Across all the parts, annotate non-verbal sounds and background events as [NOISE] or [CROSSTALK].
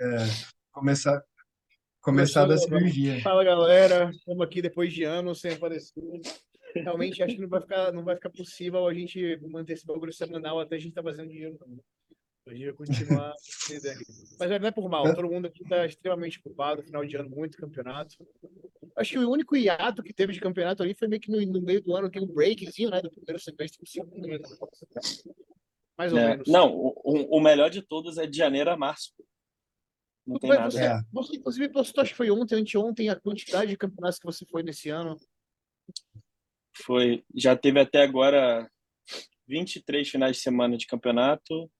É, começar, começar da cirurgia. Fala galera, estamos aqui depois de anos sem aparecer. Realmente acho que não vai ficar, não vai ficar possível a gente manter esse bagulho semanal até a gente tá fazendo dinheiro. A gente vai continuar. [LAUGHS] Mas não é por mal, todo mundo aqui está extremamente ocupado, final de ano, muito campeonato. Acho que o único hiato que teve de campeonato ali foi meio que no, no meio do ano, tem um breakzinho, né? Do primeiro semestre pro segundo, né? Mais ou É, menos. Não, o, o melhor de todos é de janeiro a março. Não tem nada. Você, É. você, inclusive, postou, acho que foi ontem, anteontem, a quantidade de campeonatos que você foi nesse ano. Foi, já teve até agora 23 finais de semana de campeonato.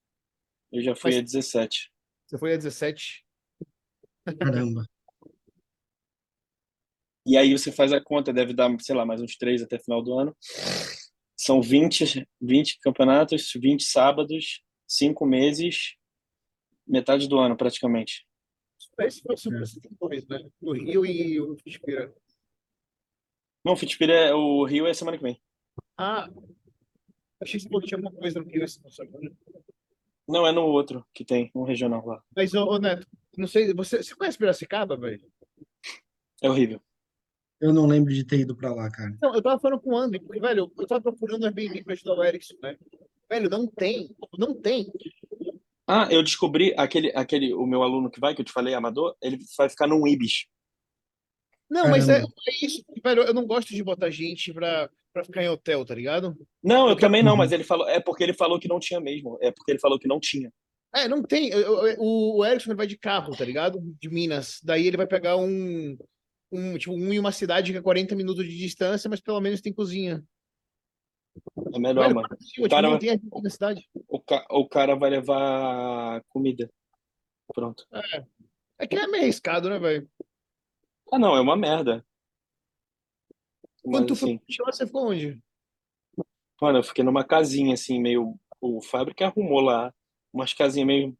Eu já fui Mas- a 17. Você foi a 17. Caramba. E aí você faz a conta, deve dar, sei lá, mais uns três até final do ano. São 20, 20 campeonatos, 20 sábados, 5 meses, metade do ano praticamente. Esse foi o Super 72, né? No Rio e o Fitspira. Não, o Fitspira, é- o Rio é semana que vem. Ah, achei que você que tinha alguma coisa no Rio esse semana. Não, é no outro que tem, um regional lá. Mas, ô, ô, Neto, não sei, você, você conhece Piracicaba, velho? É horrível. Eu não lembro de ter ido pra lá, cara. Não, eu tava falando com o André, porque, velho, eu tava procurando Airbnb pra ajudar o Erickson, né? Velho, não tem, não tem. Ah, eu descobri aquele, aquele, o meu aluno que vai, que eu te falei, Amador, ele vai ficar num Ibis. Não, mas é, Caramba. é isso, velho, eu não gosto de botar gente pra, pra ficar em hotel, tá ligado? Não, eu também não, mas ele falou, é porque ele falou que não tinha mesmo. É porque ele falou que não tinha. É, não tem. eu- eu- O, o Erickson vai de carro, tá ligado? De Minas. Daí ele vai pegar um, um, tipo, um em uma cidade que é 40 minutos de distância, mas pelo menos tem cozinha. É melhor, Velho, mano. tipo, cara- cidade. O, ca- o cara vai levar comida. Pronto. É que é meio arriscado, né, velho? Ah, não, é uma merda. Mas Quando tu foi assim, pro Chile, você ficou onde? mano, eu fiquei numa casinha assim, meio. O Fábrica arrumou lá. Umas casinhas meio.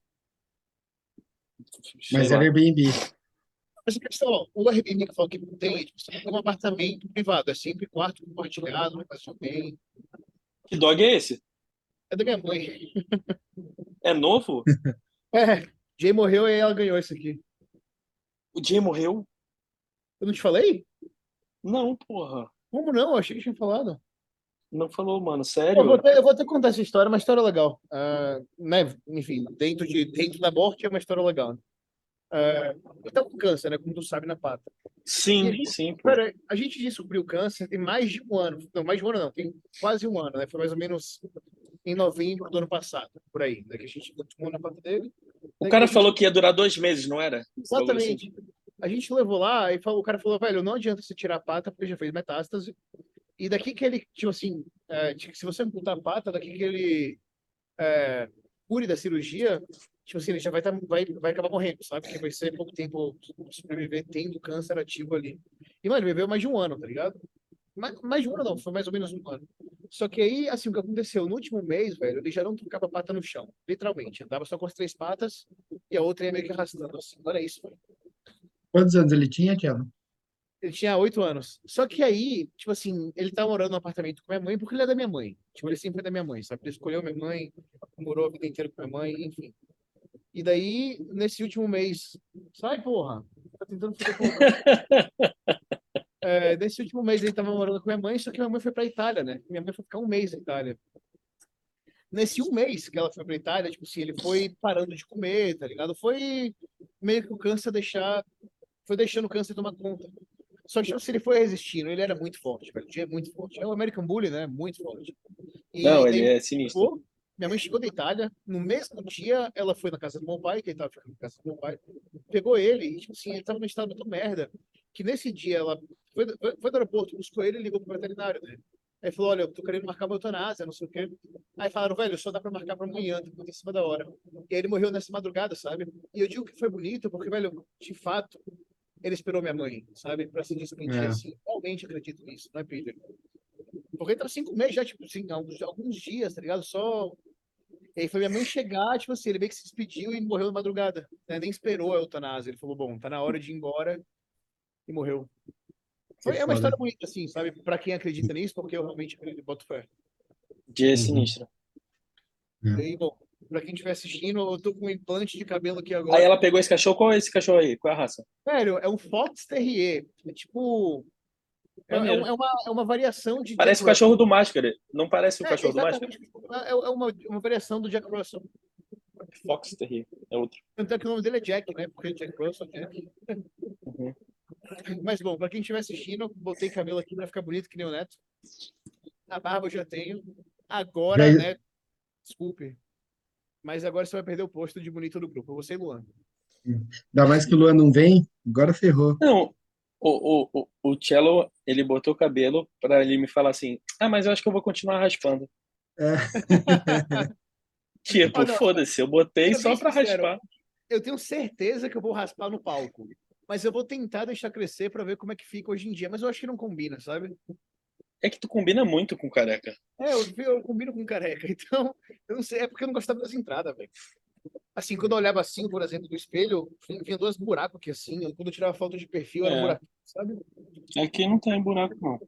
sei Mas lá. era Airbnb. Mas a questão, o Airbnb que falou que não tem, tipo, você não tem um apartamento privado, é sempre quarto compartilhado, não faz bem. Que dog é esse? É da minha mãe. É novo? [LAUGHS] É, Jay morreu e ela ganhou isso aqui. O Jay morreu? Eu não te falei? Não, porra. Como não? Eu achei que tinha falado. Não falou, mano. Eu Sério? vou, até, eu vou até contar essa história, é uma história legal. Ah, né? Enfim, dentro, de, dentro da morte é uma história legal. Eu tava com câncer, né? Como tu sabe, na pata. Sim, sim, pô. Cara, a gente descobriu o câncer tem mais de um ano. Não, mais de um ano não, tem quase um ano, né? Foi mais ou menos em novembro do ano passado, por aí. Né? Que a gente tomou na pata dele. O cara gente- falou que ia durar dois meses, não era? Exatamente. A gente levou lá e falou, o cara falou, velho, não adianta você tirar a pata porque já fez metástase. E daqui que ele, tipo assim, é, se você amputar a pata, daqui que ele é, cure da cirurgia, tipo assim, ele já vai, tá, vai, vai acabar morrendo, sabe? Porque vai ser pouco tempo sobreviver tendo câncer ativo ali. E, mano, ele viveu mais de um ano, tá ligado? Mais, mais de um ano não, foi mais ou menos um ano. Só que aí, assim, o que aconteceu? No último mês, velho, ele já não trocava a pata no chão, literalmente. Andava só com as três patas e a outra ia meio que arrastando, assim. Olha isso, velho. Quantos anos ele tinha, Tiago? Ele tinha oito anos. Só que aí, tipo assim, ele tá morando no apartamento com minha mãe porque ele é da minha mãe. Tipo, ele sempre é da minha mãe, sabe? Ele escolheu minha mãe, morou a vida inteira com minha mãe, enfim. E daí, nesse último mês. Sai, porra! Tá tentando fazer. [LAUGHS] É, nesse último mês ele tava morando com minha mãe, só que minha mãe foi pra Itália, né? Minha mãe foi ficar um mês na Itália. Nesse um mês que ela foi pra Itália, tipo assim, ele foi parando de comer, tá ligado? Foi meio que o câncer deixar. Foi deixando o câncer tomar conta. Só que tipo, se ele foi resistindo, ele era muito forte, velho. Jay é muito forte. É o American Bully, né? Muito forte. E Não, ele é sinistro. Minha mãe chegou da Itália, no mesmo dia ela foi na casa do meu pai, que ele tava ficando na casa do meu pai, pegou ele, e tipo assim, ele tava num estado muito merda, que nesse dia ela foi, foi, foi do aeroporto, buscou ele e ligou pro veterinário, né? Aí falou, olha, eu tô querendo marcar uma eutanásia, não sei o quê. Aí falaram, velho, só dá pra marcar pra amanhã, que em cima da hora. E aí ele morreu nessa madrugada, sabe? E eu digo que foi bonito, porque, velho, de fato, ele esperou minha mãe, sabe? Pra se despedir É. assim. Realmente acredito nisso, não é, Peter? Porque tava cinco meses já, tipo assim, alguns, alguns dias, tá ligado? Só. E aí foi minha mãe chegar, tipo assim, ele meio que se despediu e morreu na madrugada. né? Nem esperou a eutanásia. Ele falou, bom, tá na hora de ir embora. E morreu. Foi, é uma história bonita, assim, sabe? Pra quem acredita nisso, porque eu realmente acredito, boto fé. Jay é sinistro. E aí, bom, Pra quem estiver assistindo, eu tô com um implante de cabelo aqui agora. Aí ela pegou esse cachorro. Qual é esse cachorro aí? Qual é a raça? Velho, é um Fox Terrier. É tipo. É, é é uma, é uma variação de. Parece o cachorro do Máscara. Não parece o É, cachorro do Máscara? É, é uma, uma variação do Jack Russell. Fox Terrier. É outro. Tanto é que o nome dele é Jack, né? Porque Jack Russell, Jack. Uhum. Mas bom, pra quem estiver assistindo, botei cabelo aqui pra ficar bonito que nem o Neto. A barba eu já tenho. Agora, Já- né? Desculpe. Mas agora você vai perder o posto de bonito do grupo. Você e Luan. Ainda mais que o Luan não vem, agora ferrou. Não, o, o, o, o Cello, ele botou o cabelo pra ele me falar assim: Ah, mas eu acho que eu vou continuar raspando. É. [LAUGHS] Tipo, foda-se, eu botei sendo só sincero, raspar. Eu tenho certeza que eu vou raspar no palco. Mas eu vou tentar deixar crescer pra ver como é que fica hoje em dia. Mas eu acho que não combina, sabe? É que tu combina muito com careca. É, eu, eu combino com careca. [LAUGHS] Então, eu não sei. É porque eu não gostava das entradas, velho. Assim, quando eu olhava assim, por exemplo, do espelho, vinha dois buracos aqui assim. Quando eu tirava foto de perfil, era um É. buraco, sabe? Aqui não tem buraco, não.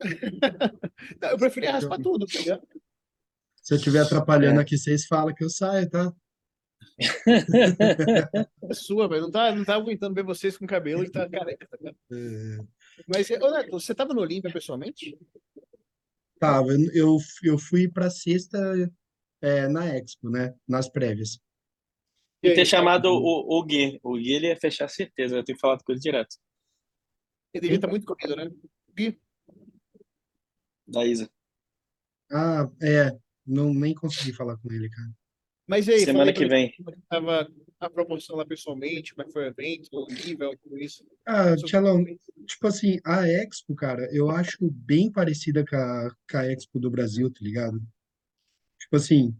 [LAUGHS] Não, eu preferia raspar tudo, tá ligado? Se eu estiver atrapalhando É. aqui, vocês falam que eu saio, tá? É sua, velho. Não tá, não tá aguentando ver vocês com cabelo e tá careca, tá ligado? É, Mas, ô Neto, você tava no Olímpia pessoalmente? Tava, eu, eu fui pra sexta é, na Expo, né? Nas prévias. E ter chamado o, o Gui. O Gui ele ia fechar certeza. Eu tenho falado com ele direto. ele devia estar muito corrido, né? Gui, Da Isa. Ah, é. Não, nem consegui falar com ele, cara. Mas e aí, Semana que vem. é tava a proporção lá pessoalmente, como é foi o evento, o nível, tudo isso. Ah, Tchelão, tipo assim, a Expo, cara, eu acho bem parecida com a, com a Expo do Brasil, tá ligado? Tipo assim,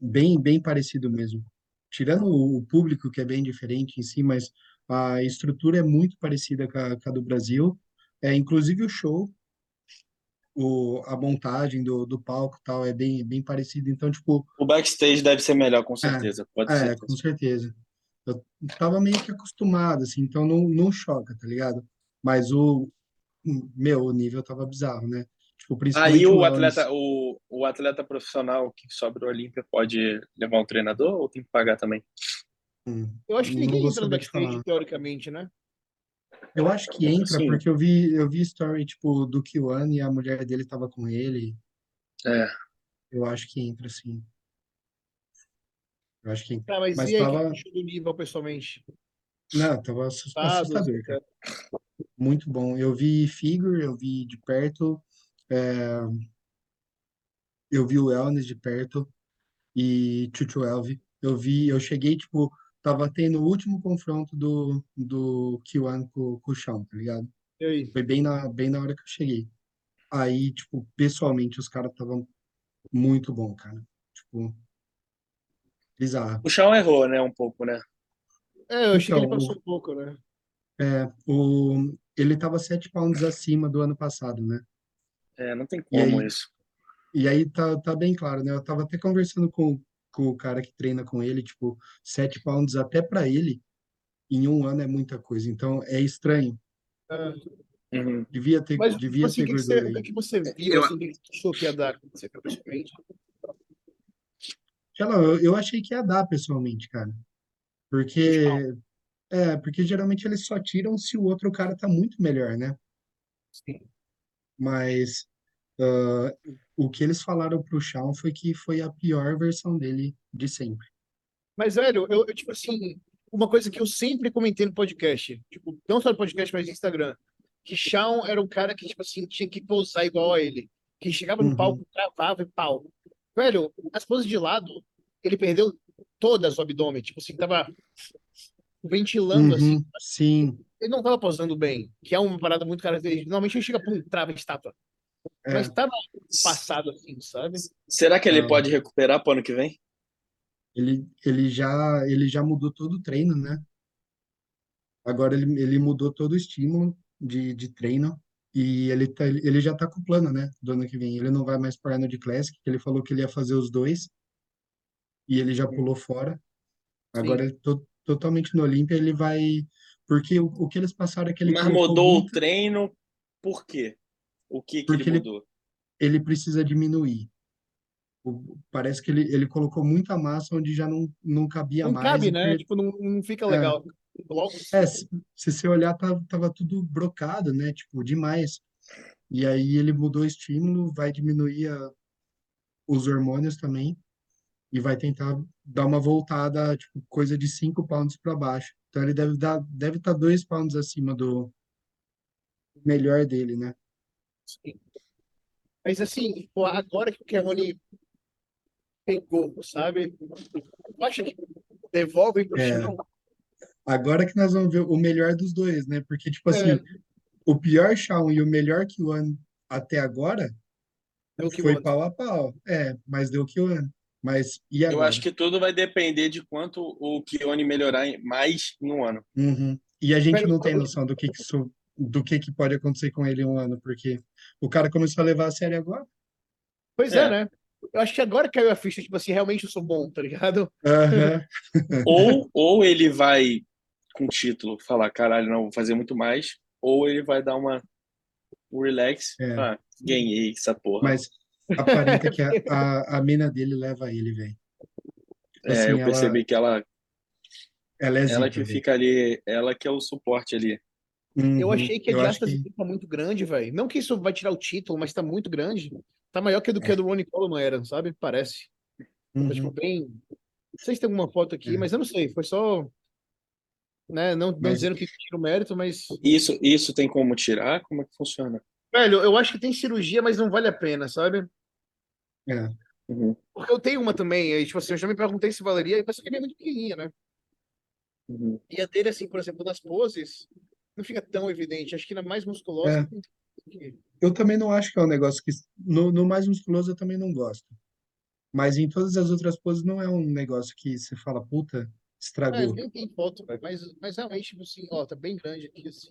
bem, bem parecido mesmo. Tirando o público, que é bem diferente em si, mas a estrutura é muito parecida com a, com a do Brasil. É, inclusive o show, o, a montagem do, do palco e tal, é bem, bem parecido. Então, tipo, O backstage deve ser melhor, com certeza. Pode é, ser. com certeza. Eu tava meio que acostumado, assim, então não, não choca, tá ligado? Mas o, meu, o nível tava bizarro, né? Tipo, Aí o atleta, o, o atleta profissional que sobe o Olímpia pode levar um treinador ou tem que pagar também? Hum. Eu acho que Não ninguém entra no backstage, teoricamente, né? Eu acho que entra, Sim. porque eu vi, eu vi story, tipo, do Kiwan e a mulher dele tava com ele. É. Eu acho que entra, sim. Eu acho que entra. Tá, mas, Mas e aí, tava- que achou do nível pessoalmente? Não, tava assus- assustador, cara. Muito bom. Eu vi figure, eu vi de perto, é, eu vi o wellness de perto e Chuchu Elvi. Eu vi, eu cheguei, tipo, tava tendo o último confronto do, do Kiwan com, com o Shawn, tá ligado? E aí? Foi bem na, bem na hora que eu cheguei. Aí, tipo, pessoalmente, os caras estavam muito bom, cara. Tipo, bizarro. O Chão errou, né? Um pouco, né? É, eu achei que ele Então, passou um pouco, né? É, o, ele tava 7 pounds acima do ano passado, né? É, não tem E como aí? isso. E aí tá, tá bem claro, né? Eu tava até conversando com, com o cara que treina com ele, tipo, 7 pounds até pra ele, em um ano é muita coisa. Então, é estranho. É. Uhum. Devia ter, Mas, devia tipo assim, o ter que, que você, gordura o que você viu, Eu- assim, o que achou que ia dar você lá, eu, eu achei que ia dar pessoalmente, cara. Porque, é, porque geralmente eles só tiram se o outro cara tá muito melhor, né? Sim. Mas ah, o que eles falaram pro Shawn foi que foi a pior versão dele de sempre. Mas, velho, eu, eu, tipo assim, uma coisa que eu sempre comentei no podcast, tipo, não só no podcast, mas no Instagram, que Shawn era um cara que, tipo assim, tinha que pousar igual a ele. Que chegava no Uhum. palco, travava e pau. Velho, as poses de lado, ele perdeu todas o abdômen, tipo assim, tava ventilando assim. Uhum, sim, Ele não tava posando bem, que é uma parada muito característica. Normalmente ele chega, pum, trava estátua. É. Mas tava passado assim, sabe? Será que ele pode recuperar pro ano que vem? Ele, ele já, ele já mudou todo o treino, né? Agora ele, ele mudou todo o estímulo de, de treino e ele, tá, ele já tá com o plano, né? Do ano que vem. Ele não vai mais para Arnold Classic, que ele falou que ele ia fazer os dois e ele já pulou fora. Agora ele to, totalmente no Olímpia, ele vai. Porque o, o que eles passaram é que ele Mas mudou o muito- treino, por quê? O que que Porque ele ele- mudou? ele precisa diminuir. O- Parece que ele, ele colocou muita massa onde já não, não cabia Não mais cabe, e né? Tipo, não, não fica é, legal. Logo, é, se, se você olhar, tava, tava tudo brocado, né? Tipo, demais. E aí ele mudou o estímulo, vai diminuir a- os hormônios também e vai tentar dar uma voltada, tipo, coisa de 5 pounds para baixo. Então ele deve dar, deve estar 2 pounds acima do melhor dele, né? Mas assim, pô, agora que o Kerrone pegou, sabe? Eu acho que devolve pro É, chão. agora que nós vamos ver o melhor dos dois, né? Porque, tipo assim, É, o pior Shawn e o melhor Kiwan até agora que foi pau a pau. É, mas deu Kiwan. Mas e Eu acho agora? que tudo vai depender de quanto o Keone melhorar mais em um ano. Uhum. E a gente não tem noção do que que isso, do que que pode acontecer com ele em um ano, porque o cara começou a levar a sério agora. Pois é, É. né? Eu acho que agora caiu a ficha, tipo assim, realmente eu sou bom, tá ligado? Aham. [LAUGHS] Ou, ou ele vai com título falar, caralho, não, vou fazer muito mais, ou ele vai dar uma um relax, É. ah, ganhei essa porra. Mas aparenta que a, a, a mina dele leva ele, velho. Tipo É, assim, eu ela, percebi que ela, ela é ela zica, que velho. fica ali, ela que é o suporte ali. Eu Uhum. achei que a Eu diástase que tá muito grande, velho. Não que isso vai tirar o título, mas tá muito grande. Tá maior que do que a do Ronnie Coleman era, sabe? Parece. Tá, tipo, uhum. bem. Não sei se tem alguma foto aqui, É. mas eu não sei. Foi só. Né? Não, não Mas dizendo que tira o mérito, mas. Isso, isso tem como tirar? Como é que funciona? Velho, eu acho que tem cirurgia, mas não vale a pena, sabe? é, Uhum, Porque eu tenho uma também, aí, tipo assim, eu já me perguntei se valeria, e pensei que é muito pequenininha, né? uhum. E a dele, assim, por exemplo, nas poses, não fica tão evidente. Acho que na mais musculosa. é. Eu também não acho que é um negócio que no, no mais musculoso eu também não gosto. Mas em todas as outras poses não é um negócio que você fala, puta, É, estragou. tem foto. Mas, mas realmente, tipo assim, ó, tá bem grande aqui, assim.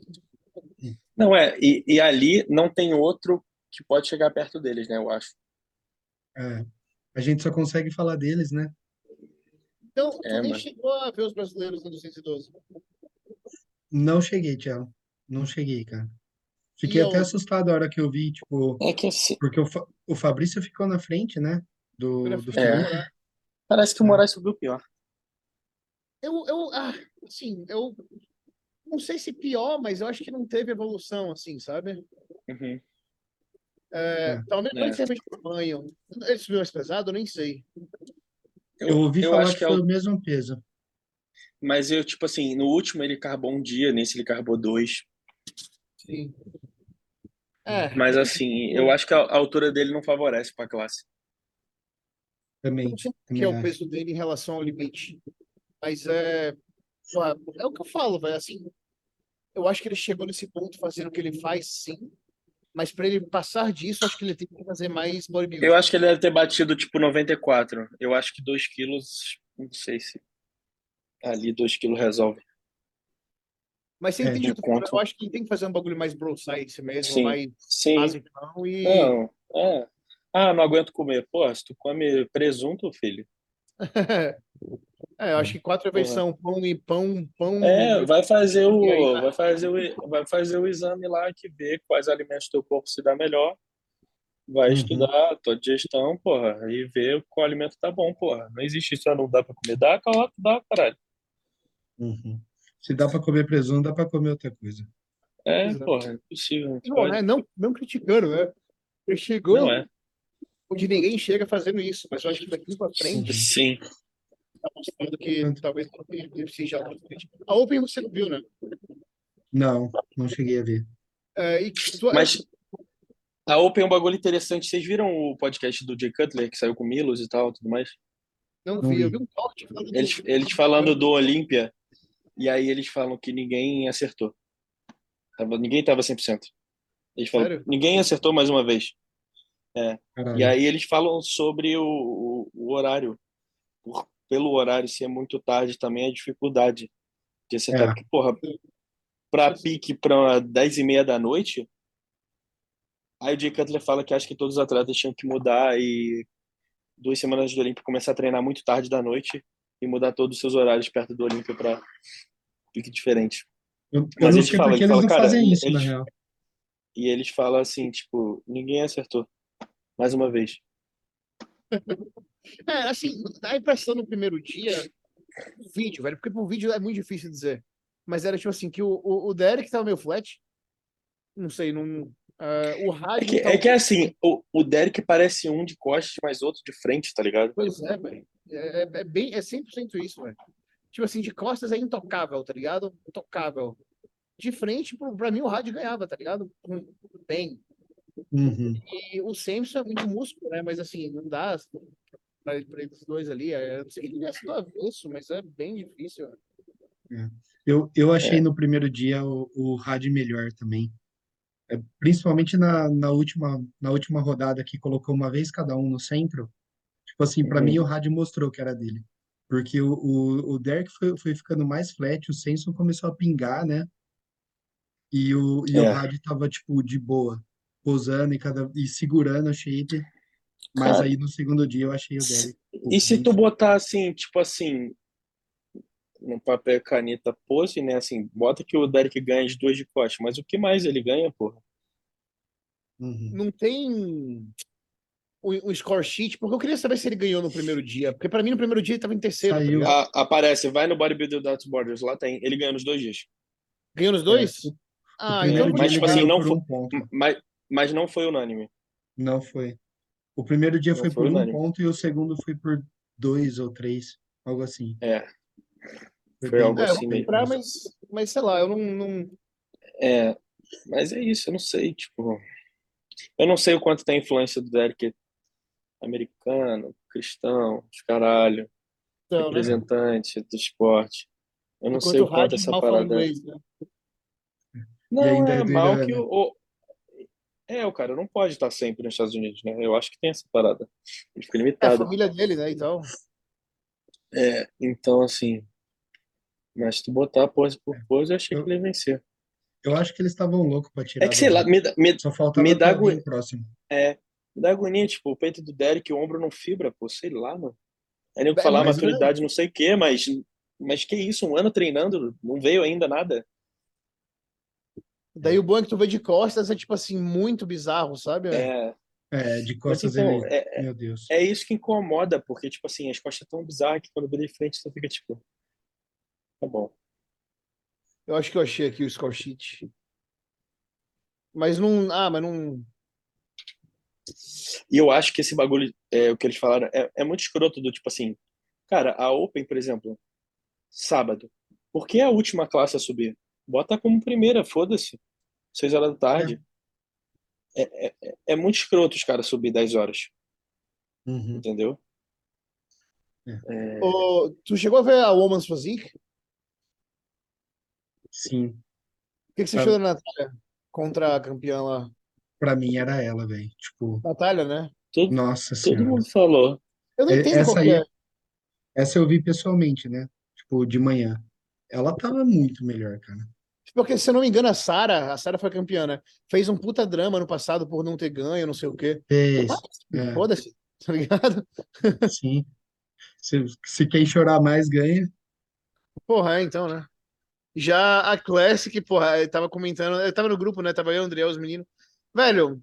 Não, é, e, e ali não tem outro que pode chegar perto deles, né, eu acho. É, a gente só consegue falar deles, né? Então, tu É, nem mano. chegou a ver os brasileiros no 212. Não cheguei, Thiago. Não cheguei, cara. E Fiquei até eu, assustado a hora que eu vi, tipo, É que assim, porque o, Fa- o Fabrício ficou na frente, né? Do, do do é, Felipe. Moraes. parece que o É. Moraes subiu pior. Eu, eu, ah, assim, eu não sei se pior, mas eu acho que não teve evolução, assim, sabe? Uhum, É, É. talvez não é. necessariamente por tamanho. Ele subiu mais pesado? Eu nem sei. Eu Eu, ouvi eu falar acho que que é foi o. o mesmo peso. Mas eu, tipo assim, no último ele carbou um dia, nesse ele carbou dois. Sim. É, Mas assim, eu acho que a, a altura dele não favorece pra classe. eu Também, não sei o que é o acho. peso dele em relação ao limite. Mas é, é o que eu falo, velho. Assim, eu acho que ele chegou nesse ponto fazendo o que ele faz, sim. Mas para ele passar disso, acho que ele tem que fazer mais Eu bodybuilding. acho que ele deve ter batido tipo 94. Eu acho que 2 quilos, não sei se ali 2 quilos resolve. Mas você É, entende o que eu acho que tem que fazer um bagulho mais bro science mesmo, Sim, mais sim. basicão e. Não, é. Ah, não aguento comer. Pô, se tu come presunto, filho. [LAUGHS] É, eu acho que quatro vezes são pão e pão, pão É, vai fazer aí o, vai. vai fazer o, vai fazer o exame lá que vê quais alimentos teu corpo se dá melhor. Vai Uhum, estudar a tua digestão, porra, e ver qual alimento tá bom, porra. Não existe isso, ah, não dá pra comer. Dá, cala, dá, caralho. Uhum. Se dá pra comer presunto, dá pra comer outra coisa. É, Exato. porra, é possível. Não, Pode. né? Não, não criticando, né? Ele Não chegou é. onde ninguém chega fazendo isso, mas eu acho que daqui pra frente. Sim. tá mostrando que talvez seja. A Open você não viu, né? Não, não cheguei a ver. É, e Mas a Open é um bagulho interessante. Vocês viram o podcast do Jay Cutler, que saiu com o Milos e tal, tudo mais? não Não vi, eu vi. um corte falando do Eles, eles falando do Olímpia, e aí eles falam que ninguém acertou. Tava, ninguém tava 100%. Eles falam, Sério? ninguém acertou mais uma vez. É. E aí eles falam sobre o, o, o horário. Por, pelo horário ser muito tarde também a dificuldade de acertar. É, Porque, porra, pra pique pra 10 e meia da noite, aí o Jay Cutler fala que acha que todos os atletas tinham que mudar e duas semanas do Olímpia começar a treinar muito tarde da noite e mudar todos os seus horários perto do Olímpia para pique diferente. eu, eu Mas não eles sei falam, porque ele eles fala, não cara, fazem isso, na eles, real. e eles falam assim, tipo, ninguém acertou. Mais uma vez. [LAUGHS] É, assim, dá a impressão no primeiro dia, o vídeo, velho, porque pro vídeo é muito difícil dizer. Mas era tipo assim, que o, o, o Derek tava meio flat. Não sei, não. Uh, o É rádio. que, é que é assim, o, o Derek parece um de costas, mas outro de frente, tá ligado? Pois é, velho. É, é, é bem, é 100% isso, velho. Tipo assim, de costas é intocável, tá ligado? Intocável. De frente, pra mim, o rádio ganhava, tá ligado? Bem. Uhum. E o Samson é muito músculo, né? Mas assim, não dá pra, eles dois ali. É, eu não sei que ele viesse do avesso, mas é bem difícil. velho. Eu, eu achei É. no primeiro dia o, o Had melhor também. É, principalmente na, na última, na última rodada que colocou uma vez cada um no centro. Tipo assim, pra Uhum. mim o Had mostrou que era dele. Porque o, o, o Derek foi, foi ficando mais flat, o Samson começou a pingar, né? E o, e o É. Had tava, tipo, de boa, posando e, cada, e segurando o shape. Mas Cara, aí no segundo dia eu achei o se- Derek. E se tu botar assim, tipo assim, no papel caneta pose, né? Assim, bota que o Derek ganha de duas de costas, mas o que mais ele ganha, porra? Uhum. Não tem o, o score sheet, porque eu queria saber se ele ganhou no primeiro dia. Porque pra mim, no primeiro dia, ele tava em terceiro, tá Saiu. ligado? A- aparece, vai no Bodybuilder Without Borders, lá tem. Ele ganha nos dois dias. Ganhou nos dois? É, Ah, então Mas, tipo assim, ganhou não foi, um ponto. mas, mas não foi unânime. Não foi. O primeiro dia Não foi foi por um unânime. ponto e o segundo foi por dois ou três, algo assim. É, Foi foi algo É, assim mesmo. comprar, mas, mas sei lá, eu não, não. É, mas é isso, eu não sei, tipo. Eu não sei o quanto tem influência do Derek americano, cristão, os caralho, Então, né? representante do esporte. Eu não Enquanto sei o quanto rádio essa parada é. inglês, né? Não, é é mal que né? o. o- É, o cara não pode estar sempre nos Estados Unidos, né? Eu acho que tem essa parada. Ele fica É a limitado. família dele, né? Então. É, então, assim. Mas se tu botar pose por pose, eu achei que Eu, ele ia vencer. eu acho que eles estavam loucos pra É tirar que, do sei lá, me, dá- me, Só me faltava dá, ter ago- alguém próximo. é, me dá agonia, tipo, o peito do Derek, o ombro não fibra, pô, sei lá, mano. Aí nego É falar Mas, grande. maturidade, não sei o quê, mas, mas que isso, um ano treinando, não veio ainda nada. Daí o bom é que tu vê de costas é tipo assim, muito bizarro, sabe? É, é, de mas costas então, ele. é, Meu Deus. é isso que incomoda, porque, tipo assim, as costas tão bizarras que quando vira de frente, você fica tipo, tá bom. Eu acho que eu achei aqui o score sheet. Mas não. Ah, mas não. E eu acho que esse bagulho, é, o que eles falaram, é, é muito escroto do tipo assim, cara, a Open, por exemplo, sábado, por que a última classe a subir? Bota como primeira, foda-se. Seis horas da tarde. É, é, é- é muito escroto os caras subir 10 horas, uhum, entendeu? é. É, Ô, tu chegou a ver a Woman's Physique? Sim. O que, que você achou da Natália contra a campeã lá? Pra mim era ela, velho. Tipo, Natália, né? todo, nossa todo senhora. mundo falou. Eu não entendo qual Essa que aí, é. essa eu vi pessoalmente, né? Tipo, de manhã. Ela tava muito melhor, cara. Porque, se eu não me engano, a Sara, a Sara foi campeã, né? Fez um puta drama no passado por não ter ganho, não sei o quê. Fez. Foda-se, É, foda-se, [LAUGHS] tá ligado? sim. Se, se quem chorar mais ganha. Porra, é, então, né? Já a Classic, porra, eu tava comentando, eu tava no grupo, né? Tava eu, o André, os meninos. Velho,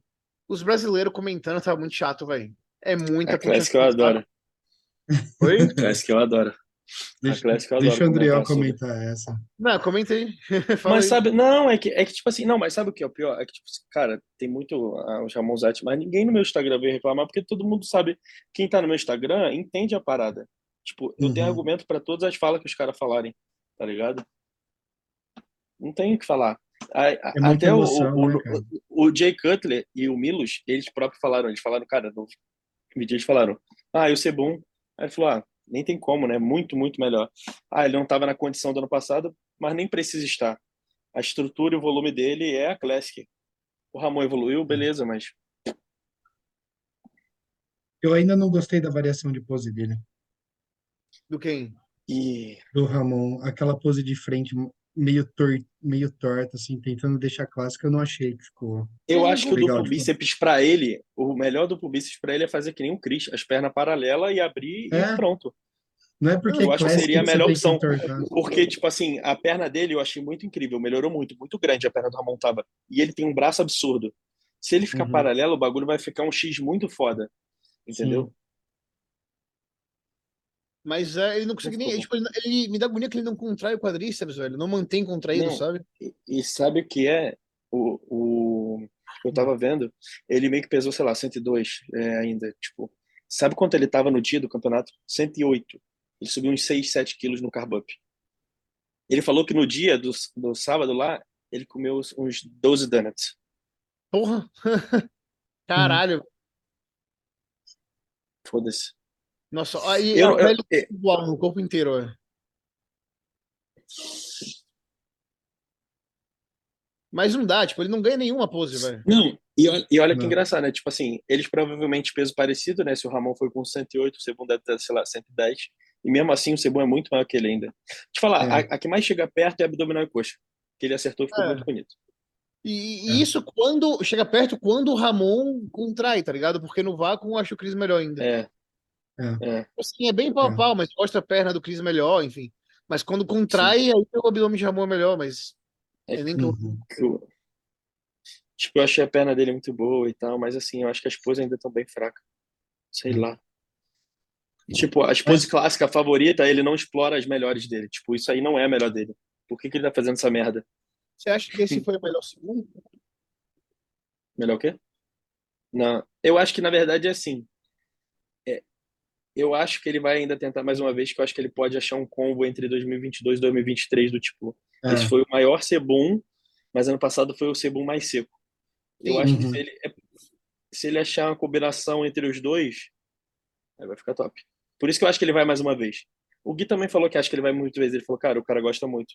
os brasileiros comentando tava muito chato, velho. É muita A Classic puxação eu de saco. adoro. Oi? Classic eu adoro. Deixa, Classic eu deixa o adoro Andriel comentar sobre. essa. Não, comenta aí. [LAUGHS] Fala Mas aí. sabe, não, é que, é que tipo assim, não, mas sabe o que é o pior? É que, tipo, cara, tem muito ah, os Ramonzete, mas ninguém no meu Instagram veio reclamar, porque todo mundo sabe, quem tá no meu Instagram entende a parada. Tipo, eu tenho Uhum. argumento pra todas as falas que os caras falarem, tá ligado? Não tenho o que falar. A- a- É Até o, emoção, o, né, o, o Jay Cutler e o Milos, eles próprios falaram, eles falaram, cara, no vídeo eles falaram, ah, e o Sebum? Aí ele falou, ah, nem tem como, né? Muito, muito melhor. Ah, ele não estava na condição do ano passado, mas nem precisa estar. A estrutura e o volume dele é a Classic. O Ramon evoluiu, beleza, mas Eu ainda não gostei da variação de pose dele. Do quem? e Do Ramon. Aquela pose de frente meio, tor meio torta, assim, tentando deixar clássica, eu não achei que ficou eu acho que o duplo Tipo, bíceps para ele, o melhor duplo bíceps para ele é fazer que nem um Chris, as pernas paralelas e abrir É. e pronto. não é porque Eu acho que seria a melhor opção. Porque, tipo assim, a perna dele eu achei muito incrível, melhorou muito, muito grande a perna do Ramon tava. E ele tem um braço absurdo. Se ele ficar Uhum. paralelo, o bagulho vai ficar um X muito foda. Entendeu? Mas é, ele não consegue nem. ficou Tipo, ele, ele- me dá agonia que ele não contrai o quadríceps, velho. Não mantém contraído, Não. sabe? E, e sabe o que é? O, o eu tava vendo, ele meio que pesou, sei lá, 102 é, ainda. Tipo, sabe quanto ele tava no dia do campeonato? 108. Ele subiu uns 6, 7 quilos no carb up. Ele falou que no dia do, do sábado lá, ele comeu uns- uns 12 donuts. Porra! [LAUGHS] Caralho. Foda-se. Nossa, aí Eu, a eu, pele eu- igual no corpo inteiro, ó. Mas não dá, tipo, ele não ganha nenhuma pose, velho. Não, e olha, e olha que Não. engraçado, né? Tipo assim, eles provavelmente peso parecido, né? Se o Ramon foi com 108, o Sebum deve ter, sei lá, 110. E mesmo assim, o Sebum é muito maior que ele ainda. Te falar, É. a, a que mais chega perto é abdominal e coxa. Que ele acertou e ficou É. muito bonito. E, e É. isso quando chega perto, quando o Ramon contrai, tá ligado? Porque no vácuo eu acho o Cris melhor ainda. É. É. É. Assim, é bem pau a É. pau, mas mostra a perna do Cris melhor, enfim. Mas quando contrai, aí o abdômen de Ramon é melhor, mas é nem. Uhum. Que eu- Tipo, eu achei a perna dele muito boa e tal, mas assim, eu acho que as poses ainda estão bem fracas. Sei Hum. lá. Tipo, a pose clássica favorita, ele não explora as melhores dele. Tipo, isso aí não é a melhor dele. Por que, que ele tá fazendo essa merda? Você acha que esse foi o melhor segundo? Melhor o quê? Não. Eu acho que, na verdade, é assim. Eu acho que ele vai ainda tentar mais uma vez, que eu acho que ele pode achar um combo entre 2022 e 2023 do tipo. É. Esse foi o maior Sebum, mas ano passado foi o Sebum mais seco. Eu Sim. acho que Uhum. se ele, é- se ele achar uma combinação entre os dois, aí vai ficar top. Por isso que eu acho que ele vai mais uma vez. O Gui também falou que acha que ele vai muitas vezes. Ele falou, cara, o cara gosta muito.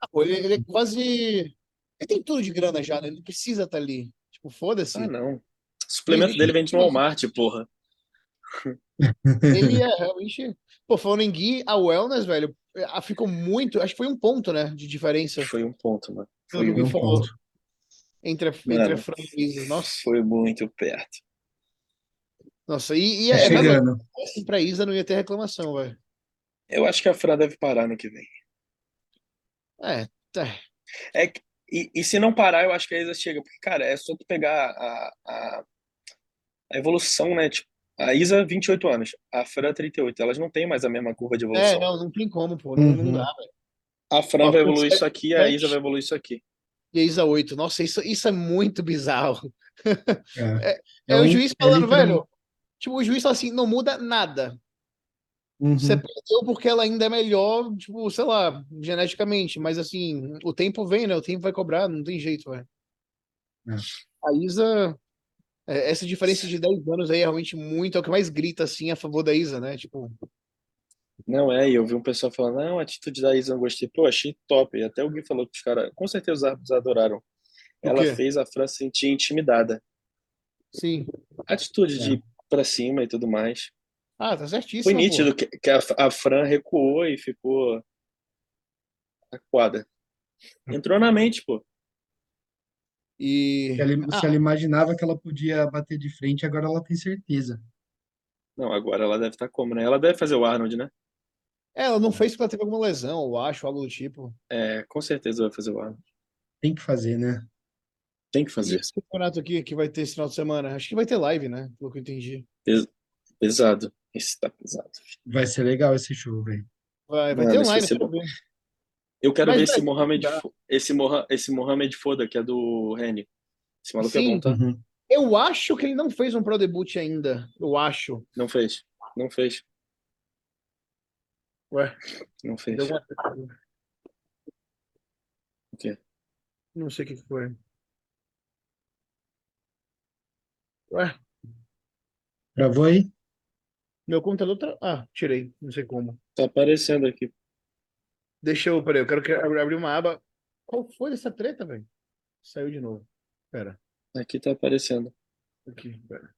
Ah, pô, ele, ele é quase. Ele tem tudo de grana já, né? Ele não precisa estar ali. Tipo, foda-se. Ah, não. O suplemento Ele- dele vende no Walmart, porra. [LAUGHS] Ele é realmente. Pô, falando em Gui, a Wellness, velho, ah, ficou muito. Acho que foi um ponto, né? De diferença Foi um ponto, mano. Foi um ponto. entre a, Mano. entre a Fran e a Isa. Nossa, foi muito perto. nossa. E, e Tá é, é verdade, chegando. assim, pra Isa não ia ter reclamação, velho. Eu acho que a Fran deve parar no que vem. É, tá. É, que- e, e se não parar, eu acho que a Isa chega. Porque, cara, é só tu pegar a, a, a evolução, né? Tipo, a Isa, 28 anos. A Fran, 38. Elas não têm mais a mesma curva de É, evolução. não, não tem como, pô. Não, não Uhum. dá, velho. A Fran Ó, vai evoluir isso aqui, a Isa vai evoluir isso aqui. E a Isa 8. Nossa, isso, isso é muito bizarro. [LAUGHS] É. É, É o um- juiz é falando, literal- velho. Tipo, o juiz fala assim: não muda nada. Uhum. Você perdeu porque ela ainda é melhor, tipo, sei lá, geneticamente. Mas assim, o tempo vem, né? O tempo vai cobrar, não tem jeito, velho. É. A Isa. É, Essa diferença de 10 anos aí é realmente muito, é o que mais grita, assim, a favor da Isa, né? Tipo, Não é, e eu vi um pessoal falando, não, a atitude da Isa eu não gostei. Pô, achei top. E até o Gui falou que os caras, com certeza os árbitros adoraram. Ela fez a Fran se sentir intimidada. sim. Atitude É. de ir pra cima e tudo mais. Ah, tá certíssimo. Foi nítido que, que a, a Fran recuou e ficou acuada. Entrou na mente, pô. E. Se ela, Ah, se ela imaginava que ela podia bater de frente, agora ela tem certeza. Não, agora ela deve estar como, né? Ela deve fazer o Arnold, né? é, ela não fez porque ela teve alguma lesão, eu acho, algo do tipo. É, com certeza vai fazer o Arnold. Tem que fazer, né? Tem que E fazer. esse campeonato aqui que vai ter esse final de semana? Acho que vai ter live, né? Pelo que eu entendi. Pesado. Esse tá pesado. Vai ser legal esse show, velho. Vai, vai Mano, ter esse vai ser bom. Eu quero Mas, ver esse velho, Mohamed, esse, Moha, esse Mohamed Foda, que é do Reni. Esse maluco é Sim. bom, tá? Uhum. Eu acho que ele não fez um Pro Debut ainda. Eu acho. Não fez. Não fez. Ué, Não fez. deu. O quê? Não sei o que que foi. Ué, Travou aí? meu computador tá. Ah, tirei. Não sei como. Tá aparecendo aqui. Deixa eu. Peraí, eu quero que- abrir uma aba. Qual foi essa treta, velho? Saiu de novo. Pera. Aqui tá aparecendo. Aqui, pera.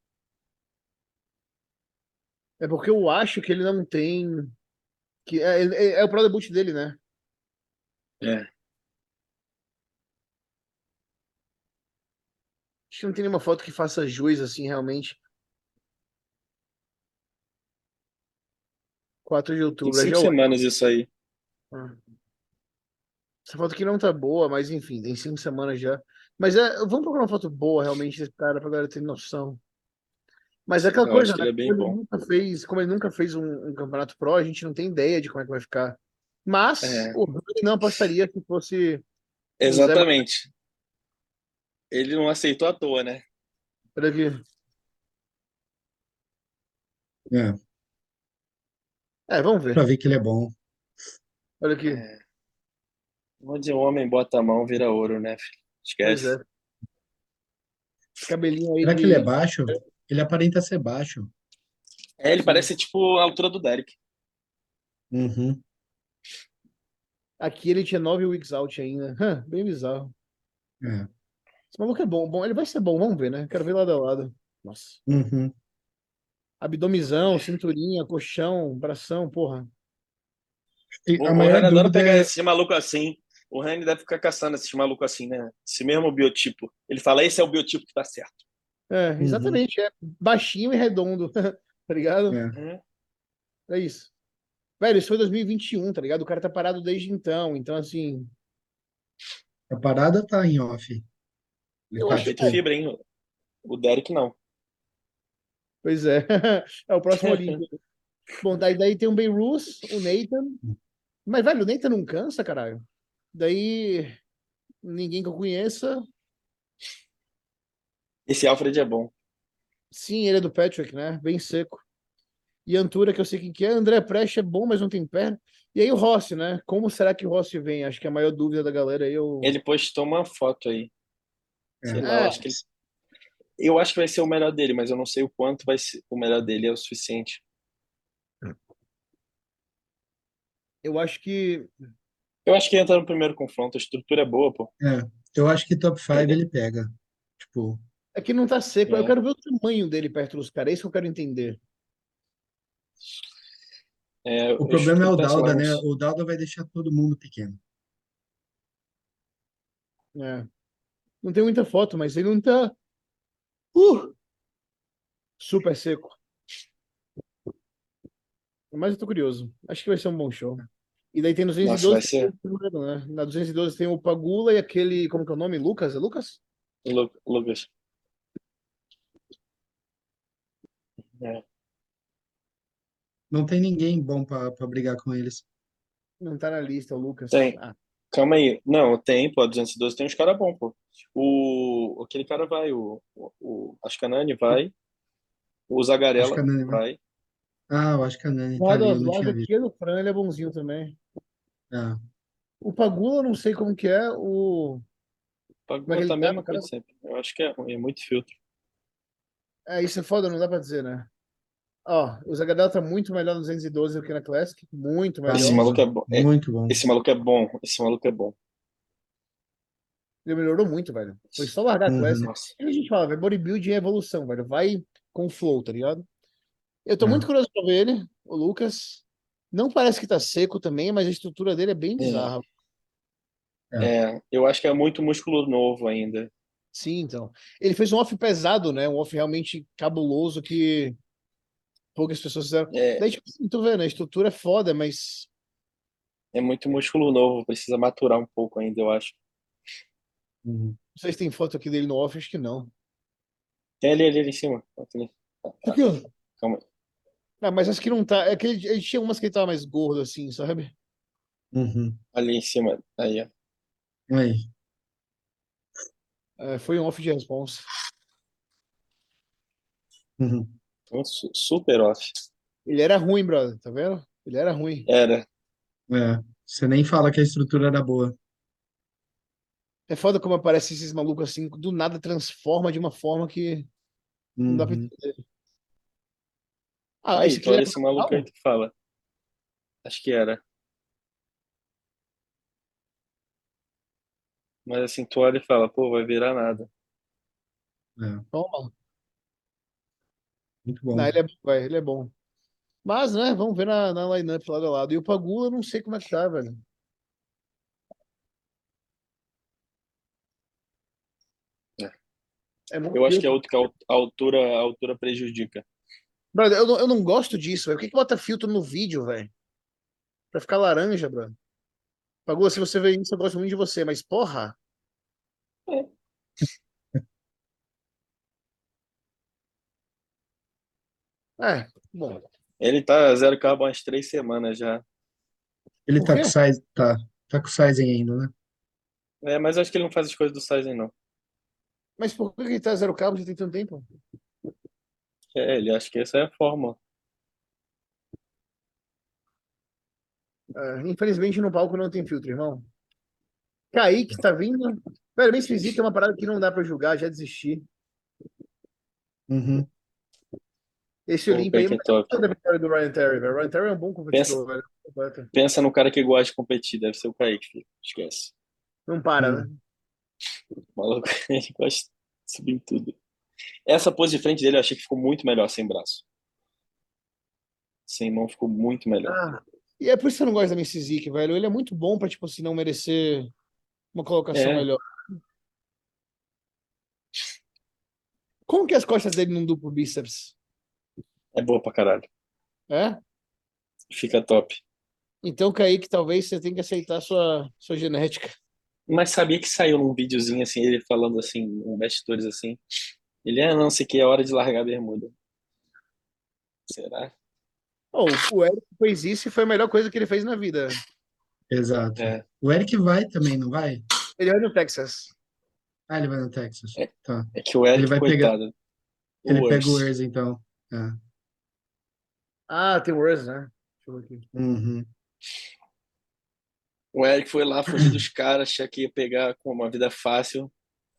É porque eu acho que ele não tem. Que é, é, é o Pro Debut dele, né? É. Acho que não tem nenhuma foto que faça jus assim, realmente. 4 de Tem outubro. cinco Já- semanas isso aí. Ah. Essa foto aqui não tá boa, mas enfim, tem cinco semanas já. Mas é, vamos procurar uma foto boa realmente desse cara pra galera ter noção. Mas é aquela Eu coisa, que né? ele é bem Como ele bom. nunca fez, como ele nunca fez um, um campeonato pro, a gente não tem ideia de como é que vai ficar. Mas É. o Rani não apostaria se fosse Exatamente. Ele não aceitou à toa, né? Aqui. É, É, vamos ver. pra ver que ele é bom. Olha aqui. É. Onde o homem bota a mão, vira ouro, né? filho? Pois Esquece. é. Cabelinho aí Será que ele é baixo? Ele aparenta ser baixo. É, ele parece tipo a altura do Derek. Uhum. Aqui ele tinha 9 weeks out ainda. Hã, bem bizarro. É. Esse maluco é bom. Bom, ele vai ser bom, vamos ver, né? Quero ver lado a lado. Nossa. Uhum. Abdomizão, cinturinha, colchão, bração, porra. E O, a o maior Rani adora dúvida pegar é... esses malucos assim. O Rani deve ficar caçando esses malucos assim, né? Esse mesmo biotipo. Ele fala, esse é o biotipo que tá certo. É, Uhum. exatamente. É baixinho e redondo. [LAUGHS] tá ligado? É. Uhum. É isso. Velho, isso foi 2021, tá ligado? O cara tá parado desde então. Então, assim. A parada tá em off. Ele Eu tá, acho Feito tipo, fibra, hein? O Derek não. Pois é. [LAUGHS] É o próximo [LAUGHS] Olímpico. Bom, daí, daí tem o Beirut, o Nathan. Mas, velho, o Nathan não cansa, caralho. Daí, ninguém que eu conheça. Esse Alfred é bom. Sim, ele é do Patrick, né? Bem seco. E Antura, que eu sei quem que é. André Preste é bom, mas não tem perna. E aí o Rossi, né? Como será que o Rossi vem? Acho que é a maior dúvida da galera aí. Eu... Ele postou uma foto aí. Sei É. lá, eu É. acho que ele... Eu acho que vai ser o melhor dele, mas eu não sei o quanto vai ser o melhor dele é o suficiente. Eu acho que. Eu acho que entra no primeiro confronto, a estrutura é boa, pô. é, eu acho que top 5 ele pega. Tipo, É que não tá seco. É. Eu quero ver o tamanho dele perto dos caras. É isso que eu quero entender. É, o problema é o Dauda, né? O Dauda vai deixar todo mundo pequeno. É. Não tem muita foto, mas ele não tá. Uh! Super seco. Mas eu tô curioso. Acho que vai ser um bom show. E daí tem 212. Nossa, vai ser. né? Na 212 tem o Pagula e aquele. Como que é o nome? Lucas? É Lucas? Lu- Lucas. É. Não tem ninguém bom pra pra brigar com eles. Não tá na lista, o Lucas. Tem. Ah, Calma aí. Não, tem, pô, a 212 tem uns caras bons, pô. O, aquele cara vai, o, o, o Ascanani vai, o Zagarella vai. Ah, eu acho que a Nani o tá ali, eu não tinha visto. é do Fran, ele é bonzinho também. Ah, O Pagula, eu não sei como que é. O. Como é que ele a tá, mesma cara? coisa sempre. Eu acho que é ruim, é muito filtro. É, isso é foda, não dá pra dizer, né? Ó, o Zagadel tá muito melhor no 212 do que na Classic. Muito tá melhor. Esse maluco é bom. É, muito bom. esse maluco é bom. Esse maluco é bom. Ele melhorou muito, velho. Foi só largar a Uhum. Classic. Nossa. E a gente fala, velho, bodybuilding é evolução, velho. Vai com flow, tá ligado? Eu tô É. muito curioso pra ver ele, o Lucas. Não parece que tá seco também, mas a estrutura dele é bem bizarra. É, eu acho que é muito músculo novo ainda. Sim, então. Ele fez um off pesado, né? Um off realmente cabuloso que poucas pessoas fizeram. É, Daí, tipo, assim, tô vendo, a estrutura é foda, mas é muito músculo novo, precisa maturar um pouco ainda, eu acho. Uhum. não sei se tem foto aqui dele no off, acho que não. Tem ali, ali, ali em cima. Aqui, ó. Calma aí. Ah, mas acho que não tá. É que ele, ele tinha umas que ele tava mais gordo, assim, sabe? Uhum. Ali em cima. Aí, ó. Aí. É, foi um off de responsa. Uhum. Um su- super off. Ele era ruim, brother, tá vendo? Ele era ruim. Era. É. Você nem fala que a estrutura era boa. É foda como aparece esses malucos assim, do nada transforma de uma forma que não dá pra Uhum. entender. Ah, Aí, era esse maluco aí, tu fala. Acho que era. Mas assim, tu olha e fala, pô, vai virar nada. É. Toma. Muito bom. Não, ele é bom, velho, ele é bom. Mas, né, vamos ver na, na line-up lado a lado. E o Pagula, eu não sei como é que tá, velho. É muito Eu acho que é que a altura, a altura prejudica. Brother, eu não, eu não gosto disso, velho. Por que que bota filtro no vídeo, velho? Pra ficar laranja, brother. Pagula, se você vê isso, eu gosto muito de você, mas porra. É, bom. Ele tá zero carbo há umas três semanas já. Ele tá com size, tá, tá com Sizen ainda, né? É, mas acho que ele não faz as coisas do Sizen, não. Mas por que ele tá zero cabo já tem tanto tempo? É, ele acha que essa é a forma. É, infelizmente no palco não tem filtro, irmão. Kaique tá vindo. Velho, Miss Física é uma parada que não dá pra julgar, já desisti. Uhum. Esse Olímpia aí é mas top. da vitória do Ryan Terry, velho. O Ryan Terry é um bom competidor, velho. Completo. Pensa no cara que gosta de competir, deve ser o Kaique, filho. Esquece. Não para, Hum. né? O maluco, [LAUGHS] ele gosta de subir em tudo. Essa pose de frente dele eu achei que ficou muito melhor sem braço. Sem mão ficou muito melhor. Ah, e é por isso que eu não gosto da Miss Fizik, velho. Ele é muito bom pra, tipo assim, não merecer uma colocação É. melhor. Como que as costas dele não duplo bíceps? É boa pra caralho. É? Fica top. Então, Kaique, talvez você tenha que aceitar sua, sua genética. Mas sabia que saiu num videozinho assim, ele falando assim, um bastidores assim. Ele, ah, não sei que, é hora de largar a bermuda. Será? Oh, o Eric fez isso e foi a melhor coisa que ele fez na vida. Exato. É. O Eric vai também, não vai? Ele vai no Texas. Ah, ele vai no Texas. É. Tá. É que o Eric, Ele vai pegar- coitado. Ele o pega o Urs. Urs, então. É. Ah, tem o Urs, né? Deixa eu ver aqui. Uhum. O Eric foi lá fugir dos caras, achar que ia pegar com uma vida fácil.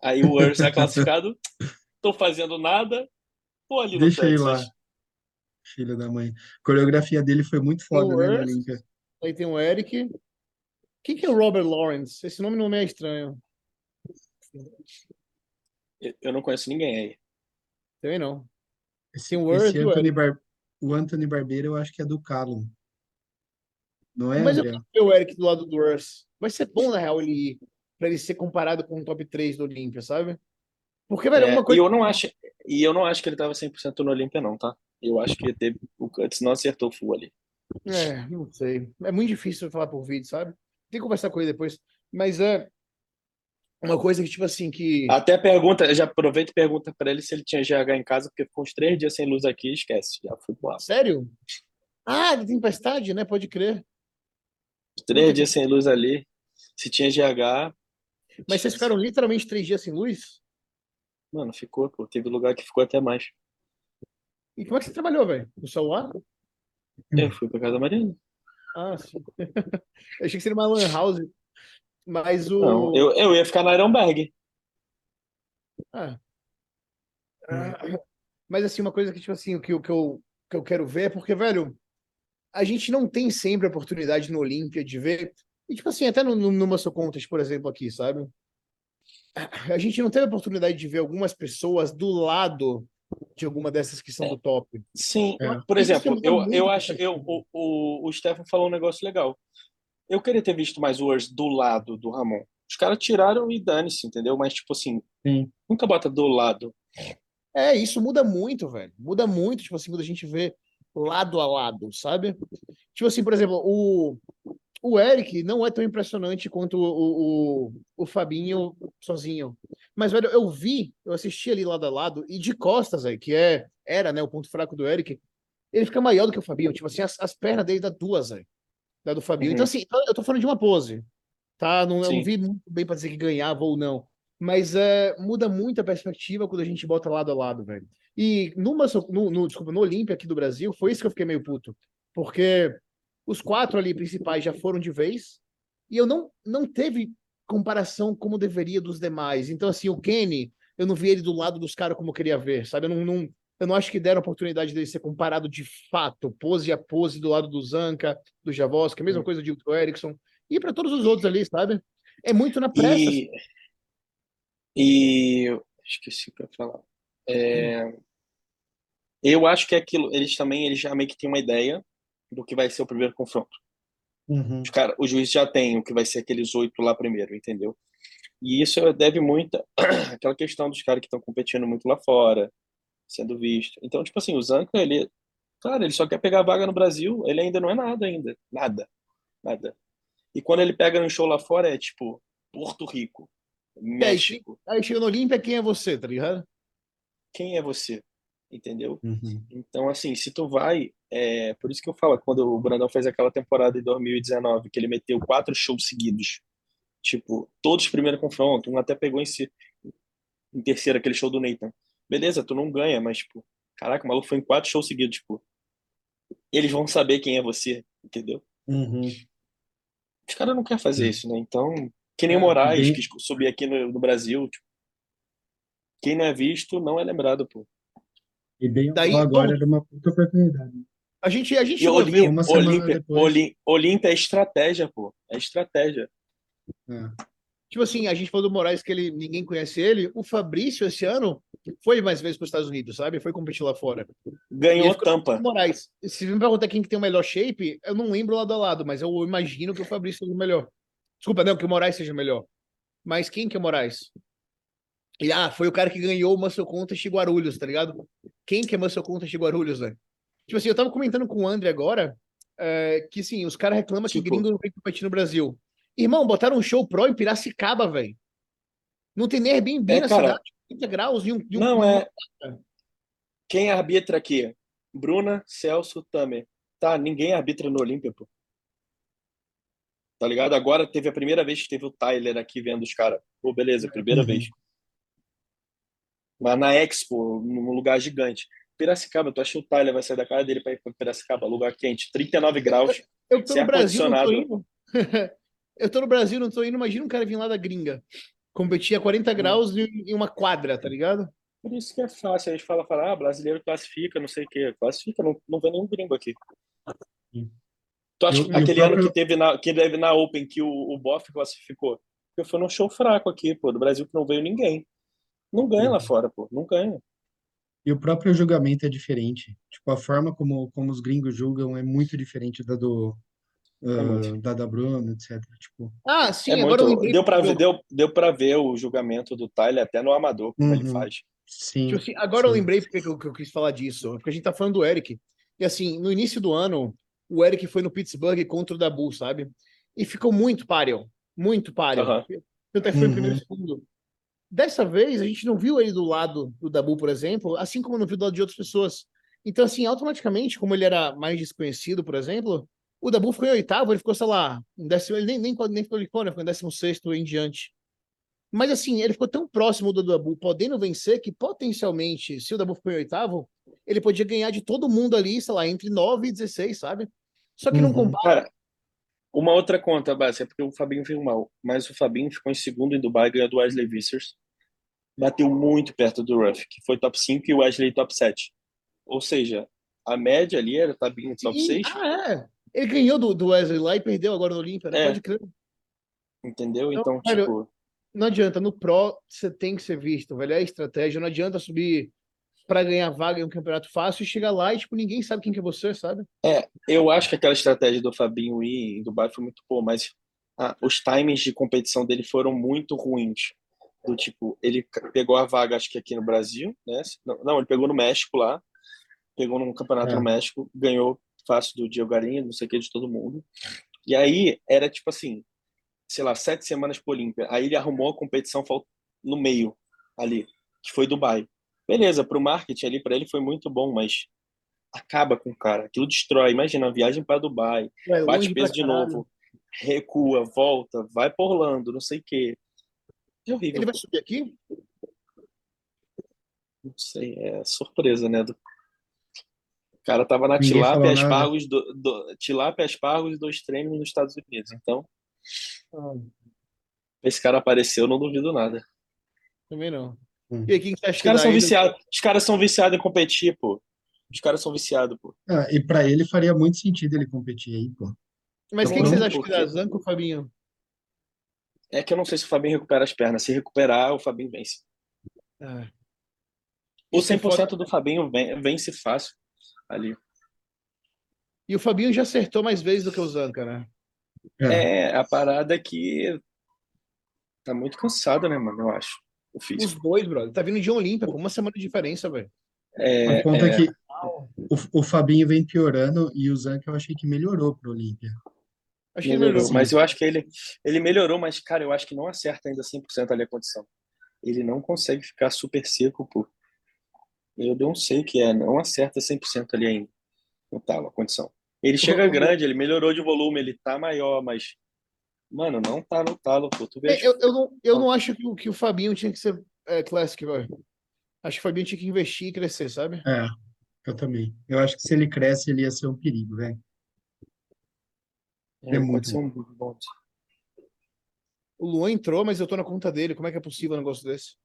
Aí o Urs é classificado. [LAUGHS] Tô fazendo nada. Ali no Deixa ele lá. Filho da mãe. A coreografia dele foi muito foda, né. Olímpia? Aí tem o Eric. Quem que é o Robert Lawrence? Esse nome não me é estranho. Eu- Eu não conheço ninguém aí. Também não. Esse, Urs esse o Anthony Eric. Bar... o Anthony Barbeiro eu acho que é do Callum. Não é, Mas eu André? quero ver o Eric do lado do Urs. Vai ser bom, na real, ele ir. Pra ele ser comparado com o top 3 do Olímpia, sabe? Porque, velho, É, uma e coisa. eu não acho, e eu não acho que ele tava 100% no Olímpia não, tá? Eu acho que teve o Cuts não acertou o full ali. É, não sei. É muito difícil falar por vídeo, sabe? Tem que conversar com ele depois. Mas é uma coisa que, tipo assim, que. Até pergunta, já aproveita e pergunta pra ele se ele tinha GH em casa, porque ficou uns três dias sem luz aqui, esquece, já fui pro ar. Sério? Ah, de tempestade, né? Pode crer. Três dias sem luz ali, se tinha GH, Mas vocês ficaram literalmente três dias sem luz? Mano, ficou, pô, teve lugar que ficou até mais. E como é que você trabalhou, velho? No celular? Eu fui pra casa da Mariana. Ah, sim. [LAUGHS] Eu achei que seria uma lan house. Mas o. Não, eu, eu ia ficar na Ironberg. Ah. Ah, Mas assim, uma coisa que, tipo assim, o que, eu- que, eu, que eu quero ver é porque, velho, a gente não tem sempre a oportunidade no Olímpia de ver. E, tipo assim, até no, no, no Muscle Contest, por exemplo, aqui, sabe? A gente não teve a oportunidade de ver algumas pessoas do lado de alguma dessas que são do top. Sim, É. por Isso exemplo, eu, eu acho, eu, o, o, o Stefan falou um negócio legal. Eu queria ter visto mais o Urs do lado do Ramon. Os caras tiraram e dane-se, entendeu? Mas, tipo assim, Sim. nunca bota do lado. É, isso muda muito, velho. Muda muito, tipo assim, quando a gente vê lado a lado, sabe? Tipo assim, por exemplo, o, o Eric não é tão impressionante quanto o, o, o Fabinho sozinho. Mas, velho, eu vi, eu assisti ali lado a lado, e de costas, aí, que é, era, né, o ponto fraco do Eric, ele fica maior do que o Fabinho. Tipo assim, as, as pernas dele dá duas, aí, da do Fabinho. Uhum. Então, assim, eu tô falando de uma pose, tá? Não, eu não vi muito bem pra dizer que ganhava ou não. Mas é, muda muito a perspectiva quando a gente bota lado a lado, velho. E numa, no, no, desculpa, no Olímpia aqui do Brasil, foi isso que eu fiquei meio puto. Porque os quatro ali principais já foram de vez, e eu não, não teve comparação como deveria dos demais. Então, assim, o Kenny, eu não vi ele do lado dos caras como eu queria ver, sabe? Eu não, não, eu não acho que deram a oportunidade dele ser comparado de fato, pose a pose do lado do Zanca, do Javoska, a mesma coisa de do Erickson, e para todos os outros ali, sabe? É muito na pressa. E, e esqueci o ia falar. É, eu acho que é aquilo, eles também, eles já meio que têm uma ideia do que vai ser o primeiro confronto. Uhum. Cara, o juiz já tem o que vai ser aqueles oito lá primeiro, entendeu? E isso deve muito [CLEARS THROAT] àquela questão dos caras que estão competindo muito lá fora, sendo visto. Então, tipo assim, o Zanca, ele, claro, ele só quer pegar a vaga no Brasil, ele ainda não é nada ainda, nada, nada. E quando ele pega no show lá fora é tipo Porto Rico, México. Aí chega no Olímpia, quem é você, tá ligado? Quem é você? Entendeu? Uhum. Então, assim, se tu vai, é por isso que eu falo, quando o Brandão fez aquela temporada em 2019, que ele meteu quatro shows seguidos, tipo, todos primeiro confronto, um até pegou em, si, em terceiro aquele show do Nathan. Beleza, tu não ganha, mas, tipo, caraca, o maluco foi em quatro shows seguidos, tipo, eles vão saber quem é você, entendeu? Uhum. Os caras não querem fazer isso, né? Então, que nem o É, Moraes, bem- que subir aqui no, no Brasil, tipo, quem não é visto não é lembrado, pô. E bem Daí, agora bom, era uma puta oportunidade. A gente, a gente E Olim- uma Olímpia. Olim- Olímpia é estratégia, pô. É estratégia. É. Tipo assim, a gente falou do Moraes que ele, ninguém conhece ele. O Fabrício, esse ano, foi mais vezes para os Estados Unidos, sabe? Foi competir lá fora. Ganhou tampa. Moraes. Se me perguntar quem que tem o melhor shape, eu não lembro lado a lado, mas eu imagino que o Fabrício seja o melhor. Desculpa, não, que o Moraes seja o melhor. Mas quem que é o Moraes? E, ah, foi o cara que ganhou o Muscle Contest Guarulhos, tá ligado? Quem que é Muscle Contest Guarulhos, né? Tipo assim, eu tava comentando com o André agora, é, que sim, os caras reclamam que Tipo- gringo não vem competir no Brasil. Irmão, botaram um show pro em Piracicaba, velho. Não tem nem Airbnb É, na cara. cidade, 30 graus e um, e um- Não, é. Quem arbitra aqui? Bruna, Celso, Tamer. Tá, ninguém arbitra no Olímpia, pô. Tá ligado? Agora teve a primeira vez que teve o Tyler aqui vendo os caras. Pô, beleza, primeira Uhum. vez. Mas na Expo, num lugar gigante. Piracicaba, tu acha que o Tyler vai sair da casa dele pra ir pra Piracicaba? Lugar quente, 39 graus. Eu tô Se no Brasil, não tô ar-condicionado. indo. [LAUGHS] eu tô no Brasil, não tô indo. Imagina um cara vir lá da gringa. Competir a 40 Hum. graus em uma quadra, tá ligado? Por isso que é fácil. A gente fala, fala, ah, brasileiro classifica, não sei o quê. Classifica, não, não vê nenhum gringo aqui. Sim. Tu acha E o- que aquele ano próprio- que teve na, que teve na Open que o, o Boff classificou? Porque foi num show fraco aqui, pô, do Brasil que não veio ninguém. Não ganha lá Uhum. fora, pô, não ganha. E o próprio julgamento é diferente. Tipo, a forma como, como os gringos julgam é muito diferente da do É ah, da da Bruna, etc. Tipo, Ah, sim, É agora eu muito. lembrei. Deu pra, porque ver, eu- deu, deu pra ver o julgamento do Tyler até no Amador, como ele Uhum. faz. sim, Tipo assim, agora eu sim. lembrei porque que eu, que eu quis falar disso. Porque a gente tá falando do Eric. E assim, no início do ano, o Eric foi no Pittsburgh contra o Dabu, sabe? E ficou muito páreo. Muito páreo. Aham. Tanto é que foi Uhum. o primeiro e segundo. Dessa vez, a gente não viu ele do lado do Dabu, por exemplo, assim como não viu do lado de outras pessoas. Então, assim, automaticamente, como ele era mais desconhecido, por exemplo, o Dabu ficou em oitavo, ele ficou, sei lá, em décimo, ele nem, nem, nem ficou de ficou em décimo sexto em diante. Mas assim, ele ficou tão próximo do Dabu, podendo vencer, que potencialmente, se o Dabu ficou em oitavo, ele podia ganhar de todo mundo ali, sei lá, entre 9 e 16, sabe? Só que não Uhum. compara. Cara, uma outra conta, base, é porque o Fabinho veio mal, mas o Fabinho ficou em segundo em Dubai, ganhou do Wesley Vissers. Bateu muito perto do Ruff, que foi top 5 e o Wesley top 7. Ou seja, a média ali era Fabinho top E- 6, ah, é. Ele ganhou do, do Wesley lá e perdeu agora no Olímpia, né? É. Pode crer. entendeu? Então, Então, tipo, Não adianta, no Pro você tem que ser visto, velho. É estratégia. Não adianta subir pra ganhar vaga em um campeonato fácil e chegar lá e, tipo, ninguém sabe quem que é você, sabe? eu acho que aquela estratégia do Fabinho ir em Dubai foi muito boa, mas ah, os timings de competição dele foram muito ruins. Do tipo, ele pegou a vaga, acho que aqui no Brasil, né? Não, não, ele pegou no México lá, pegou num campeonato É. no México, ganhou fácil do Diego Garinha, não sei o que, de todo mundo. E aí era tipo assim, sei lá, sete semanas pro Olímpia. Aí ele arrumou a competição no meio ali, que foi Dubai. Beleza, pro marketing ali para ele foi muito bom, mas acaba com o cara. Aquilo destrói. Imagina, a viagem para Dubai, É bate peso de caralho. novo, recua, volta, vai por Orlando, não sei o quê. É horrível. Ele vai subir aqui? Não sei, é surpresa, né? Do... O cara tava na Ninguém tilápia, aspargos, do, do, tilápia, aspargos e dois treinos nos Estados Unidos. Então, Ah, esse cara apareceu, não duvido nada. também não. Hum. E aí, quem que Os caras são viciados. Os caras são viciados em competir, pô. Os caras são viciados, pô. Ah, e pra ele faria muito sentido ele competir aí, pô. Mas Então, quem que vocês acham que dá? Zanco ou Fabinho? É que eu não sei se o Fabinho recupera as pernas. Se recuperar, o Fabinho vence. Ah. O Isso é 100% foda. do Fabinho ven- vence fácil ali. E o Fabinho já acertou mais vezes do que o Zanca, né? É. É, a parada é que tá muito cansado, né, mano? Eu acho. O Os dois, brother. Tá vindo de Olímpia, com uma semana de diferença, velho. É, A conta é, é que o, o Fabinho vem piorando e o Zanca eu achei que melhorou pro Olímpia. Acho que ele melhorou, melhorou. mas eu acho que ele, ele melhorou, mas, cara, eu acho que não acerta ainda 100% ali a condição. Ele não consegue ficar super seco, pô. Eu não sei o que é, não acerta 100% ali ainda. Não tava a condição. Ele chega grande, ele melhorou de volume, ele tá maior, mas. Mano, não tá no talo, pô. Tu vê. É, Eu, eu, não, eu não acho que, o- que o Fabinho tinha que ser é, Classic, velho. Acho que o Fabinho tinha que investir e crescer, sabe? É, eu também. Eu acho que se ele cresce, ele ia ser um perigo, velho. É, é pode muito ser um bom. O Luan entrou, mas eu tô na conta dele. Como é que é possível um negócio desse?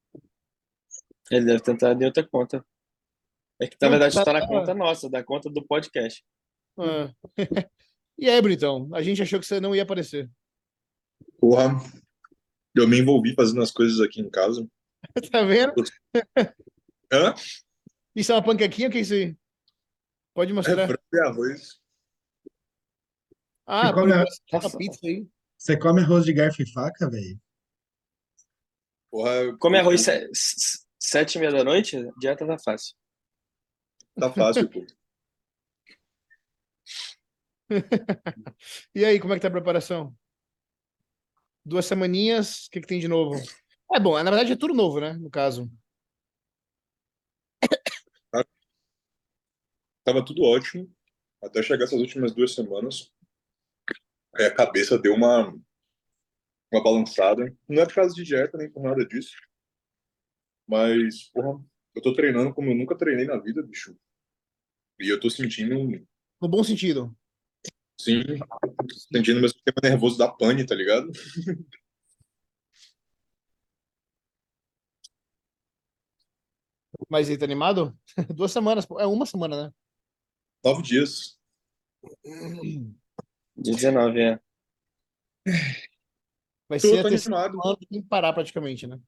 Ele deve tentar de outra conta. É que, na verdade, tá- tá na conta nossa, da conta do podcast. Ah. [LAUGHS] e aí, Britão? A gente achou que você não ia aparecer. Porra, eu me envolvi fazendo as coisas aqui em casa. [LAUGHS] Tá vendo? Hã? Isso é uma panquequinha? O que é isso aí? Pode É mostrar. frango e arroz. Ah, Você come a- por essa pizza aí. Você come arroz de garfo e faca, velho? Porra, eu- Come arroz se- se- sete e meia da noite, a dieta tá fácil. Tá fácil, pô. [LAUGHS] E aí, como é que tá a preparação? Duas semaninhas, o que, que tem de novo? É bom, na verdade é tudo novo, né? No caso. Tava tudo ótimo. Até chegar essas últimas duas semanas. Aí a cabeça deu uma, uma balançada. Não é por causa de dieta, nem por nada disso. Mas, porra, eu tô treinando como eu nunca treinei na vida, bicho. E eu tô sentindo, No bom sentido. sim, sentindo meu sistema nervoso da pane, tá ligado? Mas aí, tá animado? [LAUGHS] Duas semanas, é uma semana, né? Nove dias. [CLEARS THROAT] 19, é. Vai Tô, ser a tô terceira animado. do ano sem parar praticamente, né?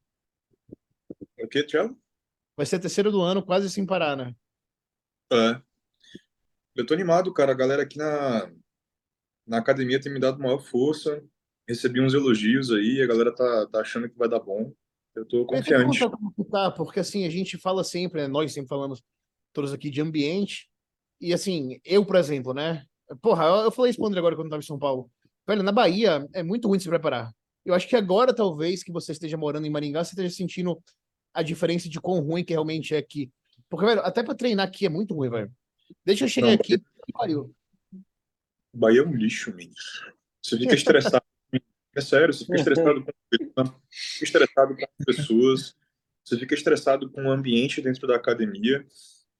O quê, Thiago? Vai ser a terceira do ano quase sem parar, né? É. Eu tô animado, cara. A galera aqui na, na academia tem me dado maior força. Recebi uns elogios aí, a galera tá, tá achando que vai dar bom. Eu tô que confiante. contar como que tá, porque assim, a gente fala sempre, né? Nós sempre falamos todos aqui de ambiente. E assim, eu, por exemplo, né? Porra, eu, eu falei isso pro André agora quando eu tava em São Paulo. Velho, na Bahia é muito ruim de se preparar. Eu acho que agora, talvez, que você esteja morando em Maringá, você esteja sentindo a diferença de quão ruim que realmente é aqui. Porque, velho, até pra treinar aqui é muito ruim, velho. Deixa eu chegar Não, aqui. pariu. Bahia é um lixo, menino. Você fica estressado. [LAUGHS] É sério, você fica estressado com fica estressado com as pessoas, você fica estressado com o ambiente dentro da academia.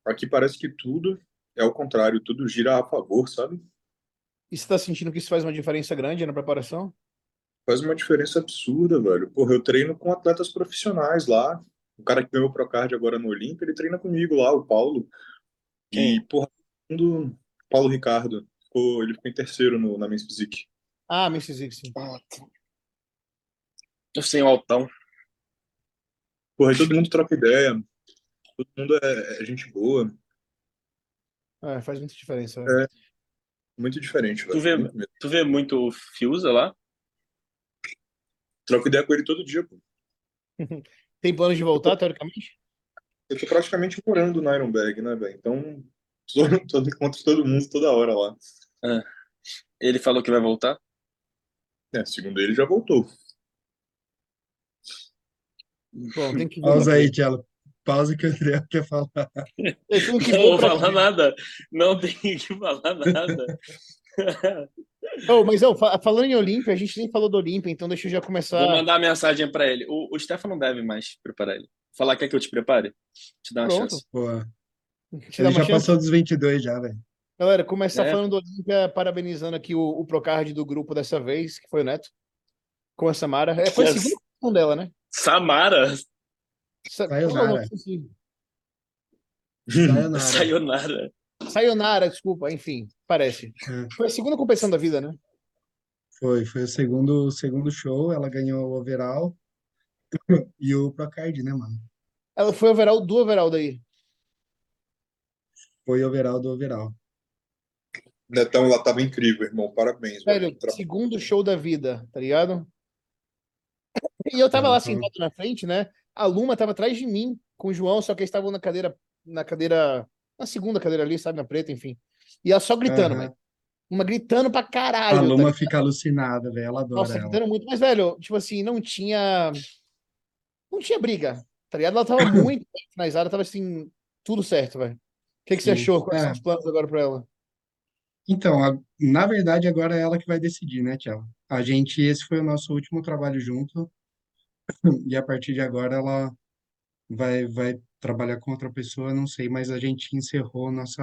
Aqui parece que tudo é ao contrário, tudo gira a favor, sabe? E você tá sentindo que isso faz uma diferença grande na preparação? Faz uma diferença absurda, velho. Porra, eu treino com atletas profissionais lá. O cara que ganhou o Procard agora no Olímpia, ele treina comigo lá, o Paulo. E, porra, mundo, Paulo Ricardo, ficou, ele ficou em terceiro no, na Men's Physique. Ah, Mrs. Zixi. Eu sei um altão. Porra, aí todo mundo troca ideia, todo mundo é, é gente boa, É, faz muita diferença. É. muito diferente, velho. Tu vê- Muito. Tu vê muito o Fiuza lá? Troco ideia com ele todo dia, pô. [LAUGHS] Tem planos de voltar, teoricamente? Eu tô praticamente morando na Ironberg, né, velho? Então, [LAUGHS] tô, tô encontro todo mundo toda hora lá. Ele falou que vai voltar? É, segundo ele, já voltou. Bom, tem que ver. Pausa aí, Tchelo. Pausa que o André quer falar. Eu tenho que Não vou falar ver. nada. Não tem que falar nada. [LAUGHS] Oh, mas oh, fa- falando em Olímpia, a gente nem falou do Olímpia, então deixa eu já começar. Vou mandar uma mensagem pra ele. O, o Stefano não deve mais preparar ele. Falar, quer que eu te prepare? Te dá uma Pronto. chance. Pô, Te ele já chance. passou dos 22 já, velho. Galera, começar É. falando do Olímpia, parabenizando aqui o, o Procard do grupo dessa vez, que foi o Neto, com a Samara. É, foi a Yes. segunda questão dela, né? Samara. Sa- Sayonara. é. Sayonara. [LAUGHS] [LAUGHS] Sayonara. Sayonara, desculpa, enfim, parece. É. Foi a segunda competição da vida, né? Foi, foi o segundo, segundo show, ela ganhou o overall [LAUGHS] e o Procard, né, mano? Ela foi overall do overall daí. Foi overall do overall. Netão lá tava incrível, irmão. Parabéns, velho. Velho, segundo show da vida, tá ligado? E eu tava Uhum. lá sentado na frente, né? A Luma tava atrás de mim com o João, só que eles estavam na cadeira, na cadeira, na segunda cadeira ali, sabe, na preta, enfim. E ela só gritando, Aham. velho. Uma gritando pra A caralho. tá Luma ligado? fica alucinada, velho. Ela adora Nossa, ela. gritando muito. Mas, velho, tipo assim, não tinha. Não tinha briga, tá ligado? Ela tava [CLEARS THROAT] muito finalizada, tava assim. tudo certo, velho. O que, que você Sim. achou? Quais são É, os planos agora pra ela? então, a- na verdade, agora é ela que vai decidir, né, Tchau? A gente, esse foi o nosso último trabalho junto, [CLEARS THROAT] e a partir de agora ela vai, vai trabalhar com outra pessoa, não sei, mas a gente encerrou nossa,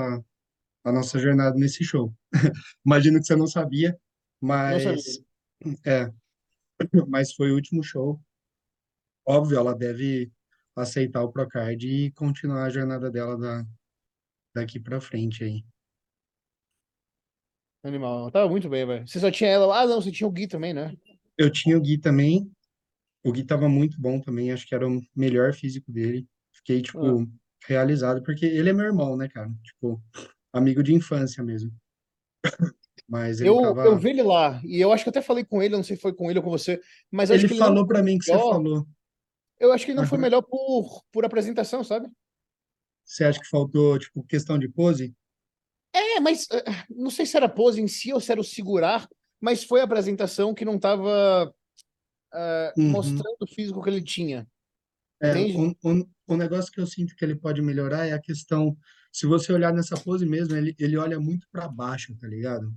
a nossa jornada nesse show. [LAUGHS] Imagino que você não sabia, Não sabia. mas, é, [CLEARS THROAT] mas foi o último show. Óbvio, ela deve aceitar o Procard e continuar a jornada dela da, daqui pra frente aí. Animal. Tava muito bem, velho. Você só tinha ela lá? Ah, não, você tinha o Gui também, né? Eu tinha o Gui também, o Gui tava muito bom também, acho que era o melhor físico dele. Fiquei, Ah, tipo, realizado, porque ele é meu irmão, né, cara? Tipo, amigo de infância mesmo. Mas ele eu, eu tava. vi ele lá, e eu acho que até falei com ele, não sei se foi com ele ou com você, mas eu acho Ele que ele não falou foi pra mim que você falou. Eu acho que ele não foi melhor por, por apresentação, sabe? Você acha que faltou, tipo, questão de pose? É, mas eh, não sei se era pose em si ou se era o segurar, mas foi a apresentação que não tava eh, Uhum. mostrando o físico que ele tinha, É, entende? o, o, o negócio que eu sinto que ele pode melhorar é a questão. Se você olhar nessa pose mesmo, ele, ele olha muito pra baixo, tá ligado?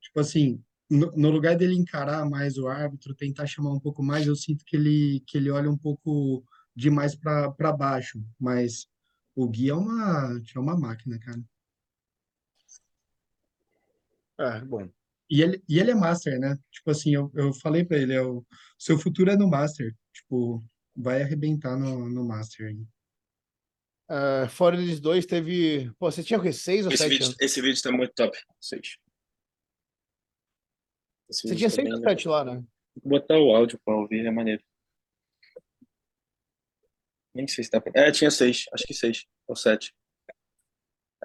Tipo assim, no, no lugar dele encarar mais o árbitro, tentar chamar um pouco mais, eu sinto que ele, que ele olha um pouco demais pra para baixo. Mas o Gui é uma, é uma máquina, cara. É, bom. E ele, e ele é master, né? Tipo assim, eu, eu falei pra ele, é o seu futuro é no master. Tipo, vai arrebentar no, no master aí. Eh, fora eles dois, teve. Pô, você tinha o quê? Seis ou Esse sete vídeo, anos? esse vídeo tá muito top. Seis. Esse Você tinha tá seis ou legal. sete lá, né? Vou botar o áudio pra ouvir, é maneiro. Nem sei se pra... É, tinha seis. Acho que seis. Ou sete.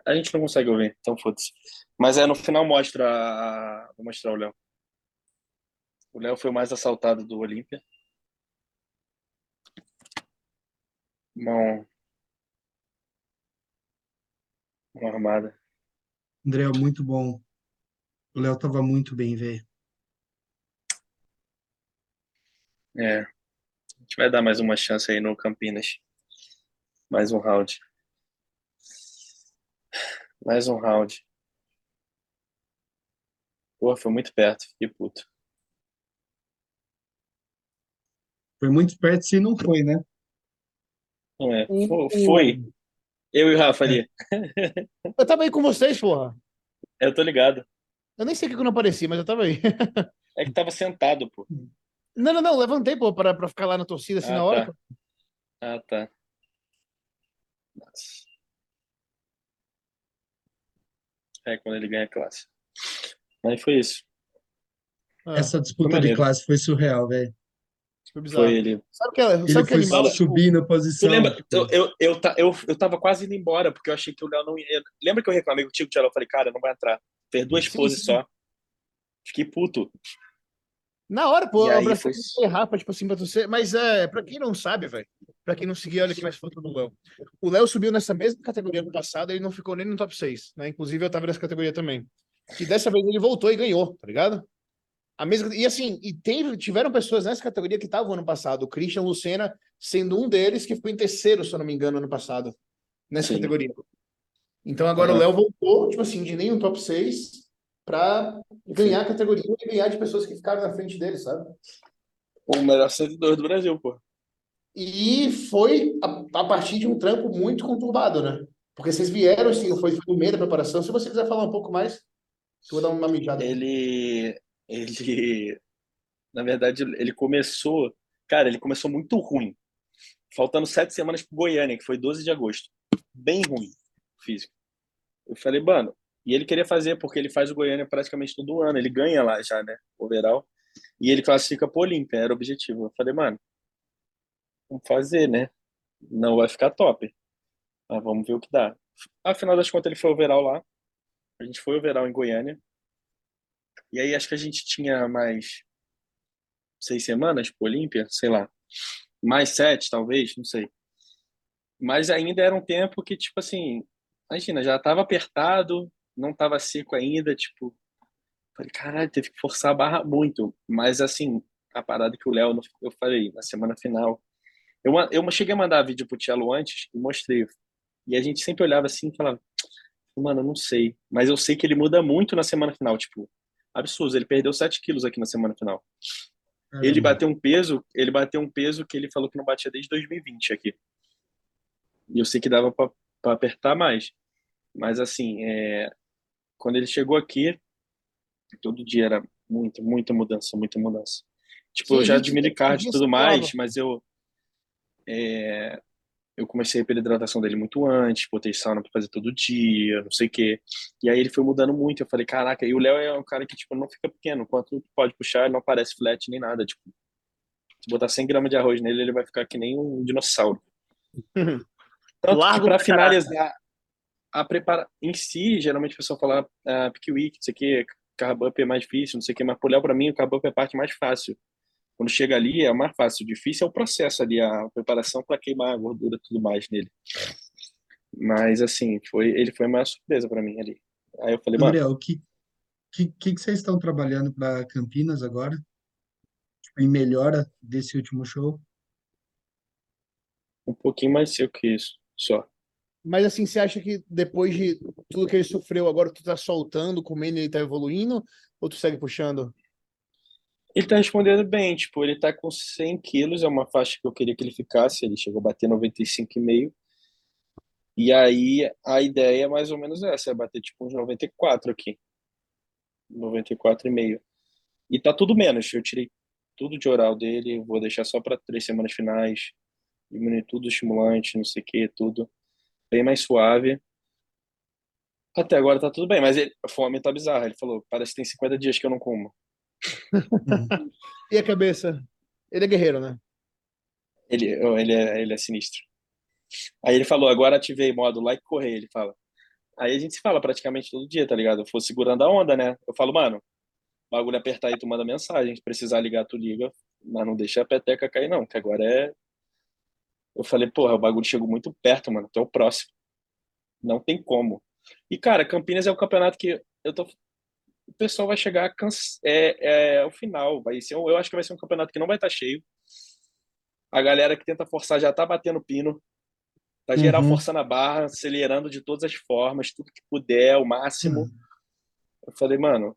A gente não consegue ouvir, então foda-se. Mas é, no final mostra... a- Vou mostrar o Léo. O Léo foi o mais assaltado do Olímpia. Mão... Mão armada. André, muito bom. O Léo tava muito bem, velho. É. A gente vai dar mais uma chance aí no Campinas. Mais um round. Mais um round. Pô, foi muito perto. Fiquei puto. Foi muito perto se não foi, né? Não é. O- Fo- o- Foi. Eu e o Rafa ali. [LAUGHS] Eu tava aí com vocês, porra. Eu tô ligado. Eu nem sei o que que eu não apareci, mas eu tava aí. [LAUGHS] É que tava sentado, pô. Não, não, não, levantei, pô, pra, pra ficar lá na torcida assim Ah, na hora. tá. Ah, tá. Nossa. É quando ele ganha classe. Mas foi isso. É, Essa disputa de maneiro. classe foi surreal, velho. foi bizarro. Foi ele. Sabe o que, é- Ele sabe o que é foi animal? Tipo, subindo Tu posição. lembra? tipo, Eu, eu, eu, eu, eu tava quase indo embora, porque eu achei que o Léo não ia. Lembra que eu reclamei contigo, Tchelo? Eu falei, cara, não vai entrar. Fez duas Sim, poses sim. só. Fiquei puto. Na hora, pô, aí abracei foi- o tipo assim, pra você. Mas é, pra quem não sabe, velho, pra quem não seguia, olha aqui mais foto do Léo. O Léo subiu nessa mesma categoria no passado, ele não ficou nem no top 6, né? Inclusive eu tava nessa categoria também. E dessa vez ele voltou e ganhou, tá ligado? A mesma, e assim, e teve, tiveram pessoas nessa categoria que estavam ano passado, o Christian Lucena sendo um deles que ficou em terceiro, se eu não me engano, ano passado, nessa Sim. categoria. Então agora o Léo voltou, tipo assim, de nenhum top 6 pra ganhar a categoria e ganhar de pessoas que ficaram na frente dele, sabe? O melhor 102 do Brasil, pô. E foi a, a partir de um trampo muito conturbado, né? Porque vocês vieram, assim, foi, foi no meio da preparação. Se você quiser falar um pouco mais, eu vou dar uma mijada. Ele. Ele. Na verdade, ele começou. Cara, ele começou muito ruim. Faltando sete semanas pro Goiânia, que foi 12 de agosto. Bem ruim físico. Eu falei, mano. E ele queria fazer, porque ele faz o Goiânia praticamente todo ano. Ele ganha lá já, né? Overall. E ele classifica pro Olímpia, era o objetivo. Eu falei, mano, vamos fazer, né? Não vai ficar top. Mas vamos ver o que dá. Afinal das contas, ele foi overall lá. A gente foi overall em Goiânia. E aí acho que a gente tinha mais seis semanas pro Olímpia, sei lá. Mais sete, talvez, não sei. Mas ainda era um tempo que, tipo assim, imagina, já tava apertado, não tava seco ainda, tipo. Falei, caralho, teve que forçar a barra muito. Mas assim, a parada que o Léo, eu falei, na semana final, Eu, eu cheguei a mandar vídeo pro Tchelo antes e mostrei. E a gente sempre olhava assim e falava, mano, eu não sei. Mas eu sei que ele muda muito na semana final, tipo, absurdo. Ele perdeu 7 quilos aqui na semana final. Ele bateu um peso, ele bateu um peso que ele falou que não batia desde 2020 aqui. E eu sei que dava pra apertar mais. Mas assim, é, quando ele chegou aqui, todo dia era muita, muita mudança, muita mudança. Tipo, Sim, eu já a gente- admiro a cardio e tudo mais, mas eu é, eu comecei pela hidratação dele muito antes, botei sauna pra fazer todo dia, não sei o quê. E aí ele foi mudando muito. Eu falei, caraca, e o Léo é um cara que tipo não fica pequeno, quanto pode puxar, ele não parece flat nem nada, tipo, se botar 100 gramas de arroz nele, ele vai ficar que nem um dinossauro. [LAUGHS] Tanto Largo pra finalizar, a prepara em si, geralmente a pessoa fala ah, pick week, não sei o que, carb up é mais difícil, não sei o que, mas Léo, para mim, o carb up é a parte mais fácil. Quando chega ali, é mais fácil. O difícil é o processo ali, a preparação para queimar a gordura tudo mais nele. Mas, assim, foi, ele foi uma surpresa para mim ali. Aí eu falei, Gabriel, o que, que, que que vocês estão trabalhando para Campinas agora? Tipo, em melhora desse último show? um pouquinho mais seco que isso, só. Mas assim, você acha que depois de tudo que ele sofreu, agora tu tá soltando, comendo ele tá evoluindo? Ou tu segue puxando? Ele tá respondendo bem, tipo, ele tá com 100 quilos, é uma faixa que eu queria que ele ficasse, ele chegou a bater 95,5. E aí a ideia é mais ou menos essa, é bater tipo uns 94 aqui. 94,5. E tá tudo menos, eu tirei tudo de oral dele, vou deixar só para três semanas finais, diminuir tudo estimulante, não sei o que, tudo bem mais suave. Até agora tá tudo bem, mas ele, a fome tá bizarra. Ele falou, parece que tem 50 dias que eu não como. [LAUGHS] E a cabeça? Ele é guerreiro, né? Ele, oh, ele, é, ele é sinistro. Aí ele falou, agora ativei modo like correr, ele fala. Aí a gente se fala praticamente todo dia, tá ligado? Eu for segurando a onda, né? Eu falo, mano, bagulho apertar aí, tu manda mensagem. Se precisar ligar, tu liga. Mas não deixa a peteca cair, não, que agora é. Eu falei, porra, o bagulho chegou muito perto, mano. Tu é o próximo. Não tem como. E, cara, Campinas é um campeonato que eu tô. O pessoal vai chegar canse... é, é o final. Vai ser, eu acho que vai ser um campeonato que não vai estar cheio. A galera que tenta forçar já tá batendo pino. Tá geral Uhum. forçando a barra, acelerando de todas as formas, tudo que puder, o máximo. Uhum. Eu falei, mano,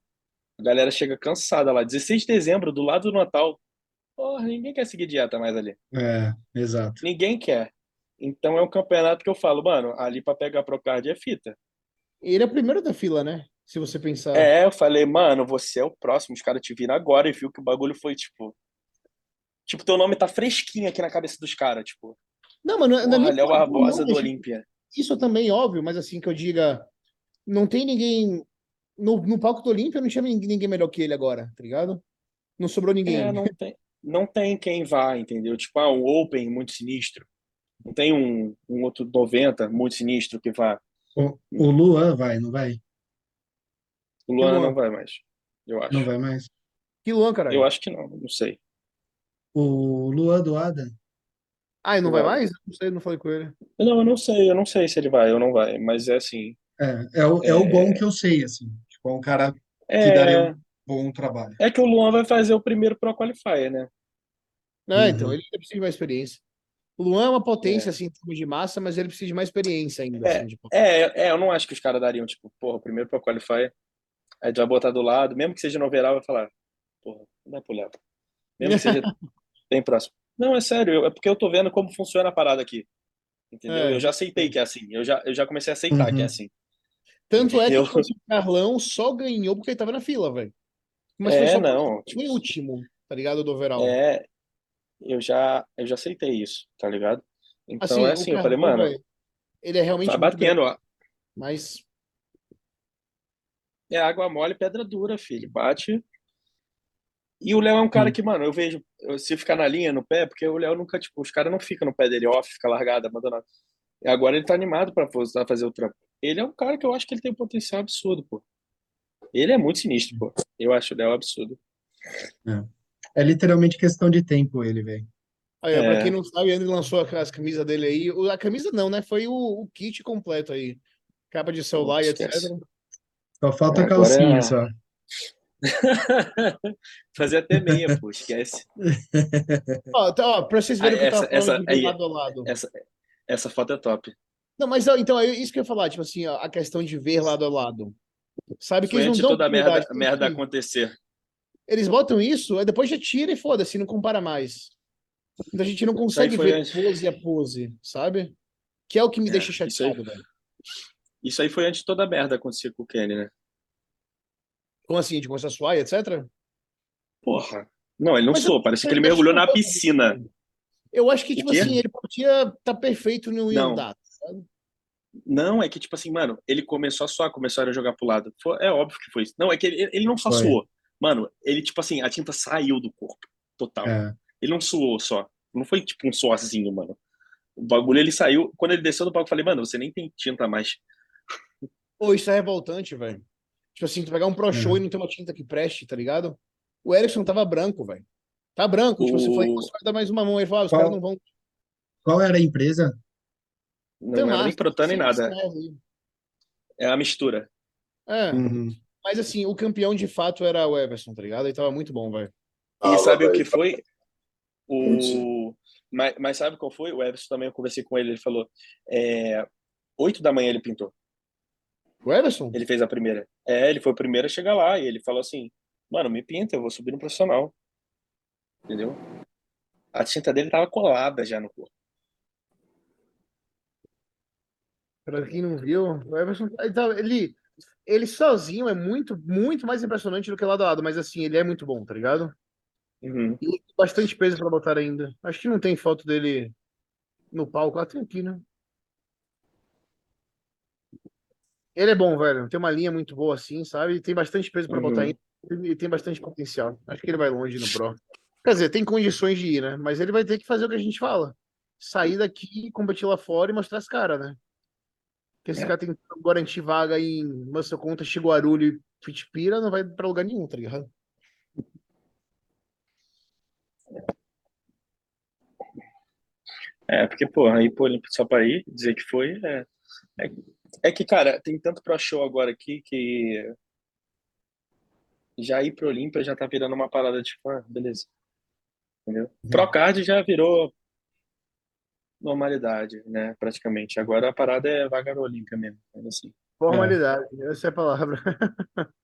a galera chega cansada lá. 16 de dezembro, do lado do Natal. Porra, ninguém quer seguir dieta mais ali. É, exato. Ninguém quer. Então é um campeonato que eu falo, mano, ali pra pegar Procard é fita. Ele é o primeiro da fila, né? Se você pensar. É, eu falei, mano, você é o próximo. Os caras te viram agora e viu que o bagulho foi, tipo. Tipo, teu nome tá fresquinho aqui na cabeça dos caras, tipo. Não, mas não, não é por- por Barbosa do Olímpia. Isso também, óbvio, mas assim que eu diga, não tem ninguém. No, no palco do Olímpia não tinha ninguém ninguém melhor que ele agora, tá ligado? Não sobrou ninguém. É, não tem, não tem quem vá, entendeu? Tipo, ah, um Open muito sinistro. Não tem um, um outro 90 muito sinistro que vá. O, o Luan vai, não vai? O Luan Luan? não vai mais, eu acho. Não vai mais? Que Luan, caralho. Eu acho que não, não sei. O Luan do Adam? Ah, e não vai Luan. mais? Não sei, não falei com ele. Não, eu não sei, eu não sei se ele vai ou não vai, mas é assim. É, é o, é o bom que eu sei, assim. Tipo, é um cara que daria É, um bom trabalho. é que o Luan vai fazer o primeiro Pro Qualifier, né? É, então, Uhum. ele precisa de mais experiência. O Luan é uma potência, É. assim, em termos de massa, mas ele precisa de mais experiência ainda, É, assim, tipo. É, é, eu não acho que os caras dariam, tipo, porra, o primeiro Pro Qualifier, aí tu vai botar do lado, mesmo que seja no overall, vai falar, porra, não é pro Léo. Mesmo que seja [LAUGHS] bem próximo. Não, é sério, eu- é porque eu tô vendo como funciona a parada aqui. Entendeu? É. Eu já aceitei que é assim. Eu já, eu já comecei a aceitar Uhum. que é assim. Tanto é que Eu- o Carlão só ganhou porque ele tava na fila, velho. Mas foi É, só não. foi o último, tá ligado? Do overall. É, eu já, eu já aceitei isso, tá ligado? Então Assim, é assim, eu falei, mano, ele é realmente grande, batendo, ó. mas É água mole, pedra dura, filho. Bate. E o Léo é um cara Hum. que, mano, eu vejo, se ficar na linha, no pé, porque o Léo nunca, tipo, os caras não ficam no pé dele off, fica largado, abandonado. E agora ele tá animado pra fazer o trampo. Ele é um cara que eu acho que ele tem um potencial absurdo, pô. Ele é muito sinistro, pô. Eu acho o Léo absurdo. É literalmente questão de tempo ele, velho. aí, ó, pra É. quem não sabe, ele lançou as camisas dele aí. A camisa não, né? Foi o, o kit completo aí. Capa de celular e etc. Só falta a Agora calcinha, é- só. [LAUGHS] Fazer até meia, pô, esquece. [LAUGHS] Ó, tá, ó, pra vocês verem o que eu tava Ah, essa- falando de essa- aí- lado a lado. Essa, essa foto é top. Não, mas então, é isso que eu ia falar, tipo assim, ó, a questão de ver lado a lado. Sabe que eles não antes de dão toda a merda, merda acontecer. Eles botam isso, aí depois já tira e foda-se, não compara mais. Então a gente não consegue ver antes. pose a pose, sabe? Que é o que me É, deixa isso aí- chateado, velho. Isso aí foi antes de toda a merda acontecer com o Kenny, né? Como assim, de começar a suar e etc? Porra. Não, ele não Mas soou, eu- parece que ele mergulhou na piscina. Eu acho que, tipo assim, ele podia estar perfeito no Não. Não, é que, tipo assim, mano, ele começou a suar, começaram a jogar pro lado. Foi- é óbvio que foi isso. Não, é que ele, ele não só Foi. suou. Mano, ele, tipo assim, a tinta saiu do corpo. Total. É, Ele não suou só. Não foi, tipo, um suorzinho, mano. O bagulho, ele saiu. Quando ele desceu do palco, eu falei, mano, você nem tem tinta mais. Pô, isso é revoltante, velho. Tipo assim, tu pegar um pro É. show e não ter uma tinta que preste, tá ligado? O Erickson tava branco, velho. Tá branco. Tipo, você O- falou, você vai dar mais uma mão. Ele falou, ah, os Qual- caras não vão. Qual era a empresa? Não Tem era nem massa, protando nem nada. aí. É a mistura. É, Uhum. mas assim, o campeão de fato era o Everson, tá ligado? Ele tava muito bom, velho. E Ah, sabe o que foi? Putz. O... Mas, mas sabe qual foi? O Everson também, eu conversei com ele, ele falou, é... 8 da manhã ele pintou. O Everson? Ele fez a primeira. É, ele foi o primeiro a chegar lá e ele falou assim, mano, me pinta, eu vou subir no profissional. Entendeu? A tinta dele tava colada já no corpo. Pra quem não viu, o Everson, ele, tá- ele, ele sozinho é muito, muito mais impressionante do que lado a lado, mas assim, ele é muito bom, tá ligado? Uhum. E tem bastante peso pra botar ainda. Acho que não tem foto dele no palco. Ah, tem aqui, né? Ele é bom, velho. Tem uma linha muito boa assim, sabe? Tem bastante peso pra botar Uhum. ainda. E tem bastante potencial. Acho que ele vai longe no Pro. Quer dizer, tem condições de ir, né? Mas ele vai ter que fazer o que a gente fala. Sair daqui, competir lá fora e mostrar as caras, né? Porque esse É. cara tentando garantir vaga em Muscle Conta, Chiguarulho e Pitipira, não vai pra lugar nenhum, tá ligado? É, porque, porra, aí pro Olímpio só pra ir, dizer que foi, é... é... é que, cara, tem tanto pro show agora aqui que já ir pro Olímpia já tá virando uma parada tipo, ah, beleza. Entendeu? Procard já virou normalidade, né, praticamente. Agora a parada é vaga no Olímpia mesmo, assim. Formalidade, essa é a palavra. [LAUGHS]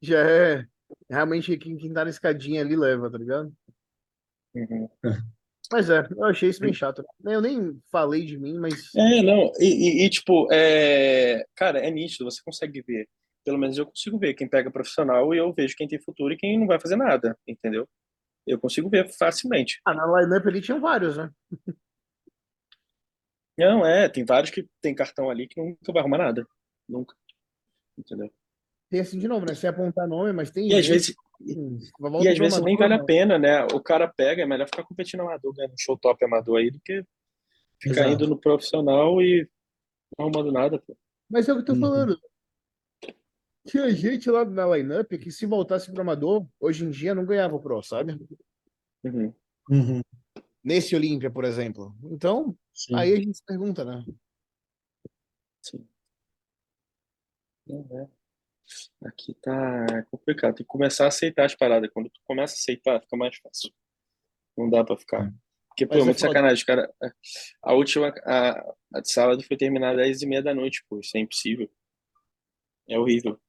Já é realmente quem, quem tá na escadinha ali leva, tá ligado? Uhum. Mas é, eu achei isso bem chato. Eu nem falei de mim, mas É, não, e, e- e, tipo, é... cara, é nítido, você consegue ver. Pelo menos eu consigo ver quem pega profissional e eu vejo quem tem futuro e quem não vai fazer nada, entendeu? Eu consigo ver facilmente. ah, na lineup ali tinham vários, né? Não, é, tem vários que tem cartão ali que nunca vai arrumar nada. Nunca. Entendeu? Tem assim de novo, né? Sem apontar nome, mas tem E às gente vezes, e às pro vezes nem vale a não. pena, né? O cara pega, é melhor ficar competindo amador, ganhando show top amador aí, do que ficar Exato. indo no profissional e não arrumando nada, pô. Mas é o que eu tô Uhum. falando. Tinha gente lá na lineup que se voltasse pro amador, hoje em dia não ganhava o Pro, sabe? Uhum. Uhum. Nesse Olímpia, por exemplo. Então, Sim. aí a gente se pergunta, né? Sim. Não, é. Aqui tá complicado. Tem que começar a aceitar as paradas. Quando tu começa a aceitar, fica mais fácil. Não dá pra ficar. Porque, pô, é é muito foda. sacanagem, cara. A última, a, a de sábado foi terminar às 10 e meia da noite, pô. Isso é impossível. É horrível.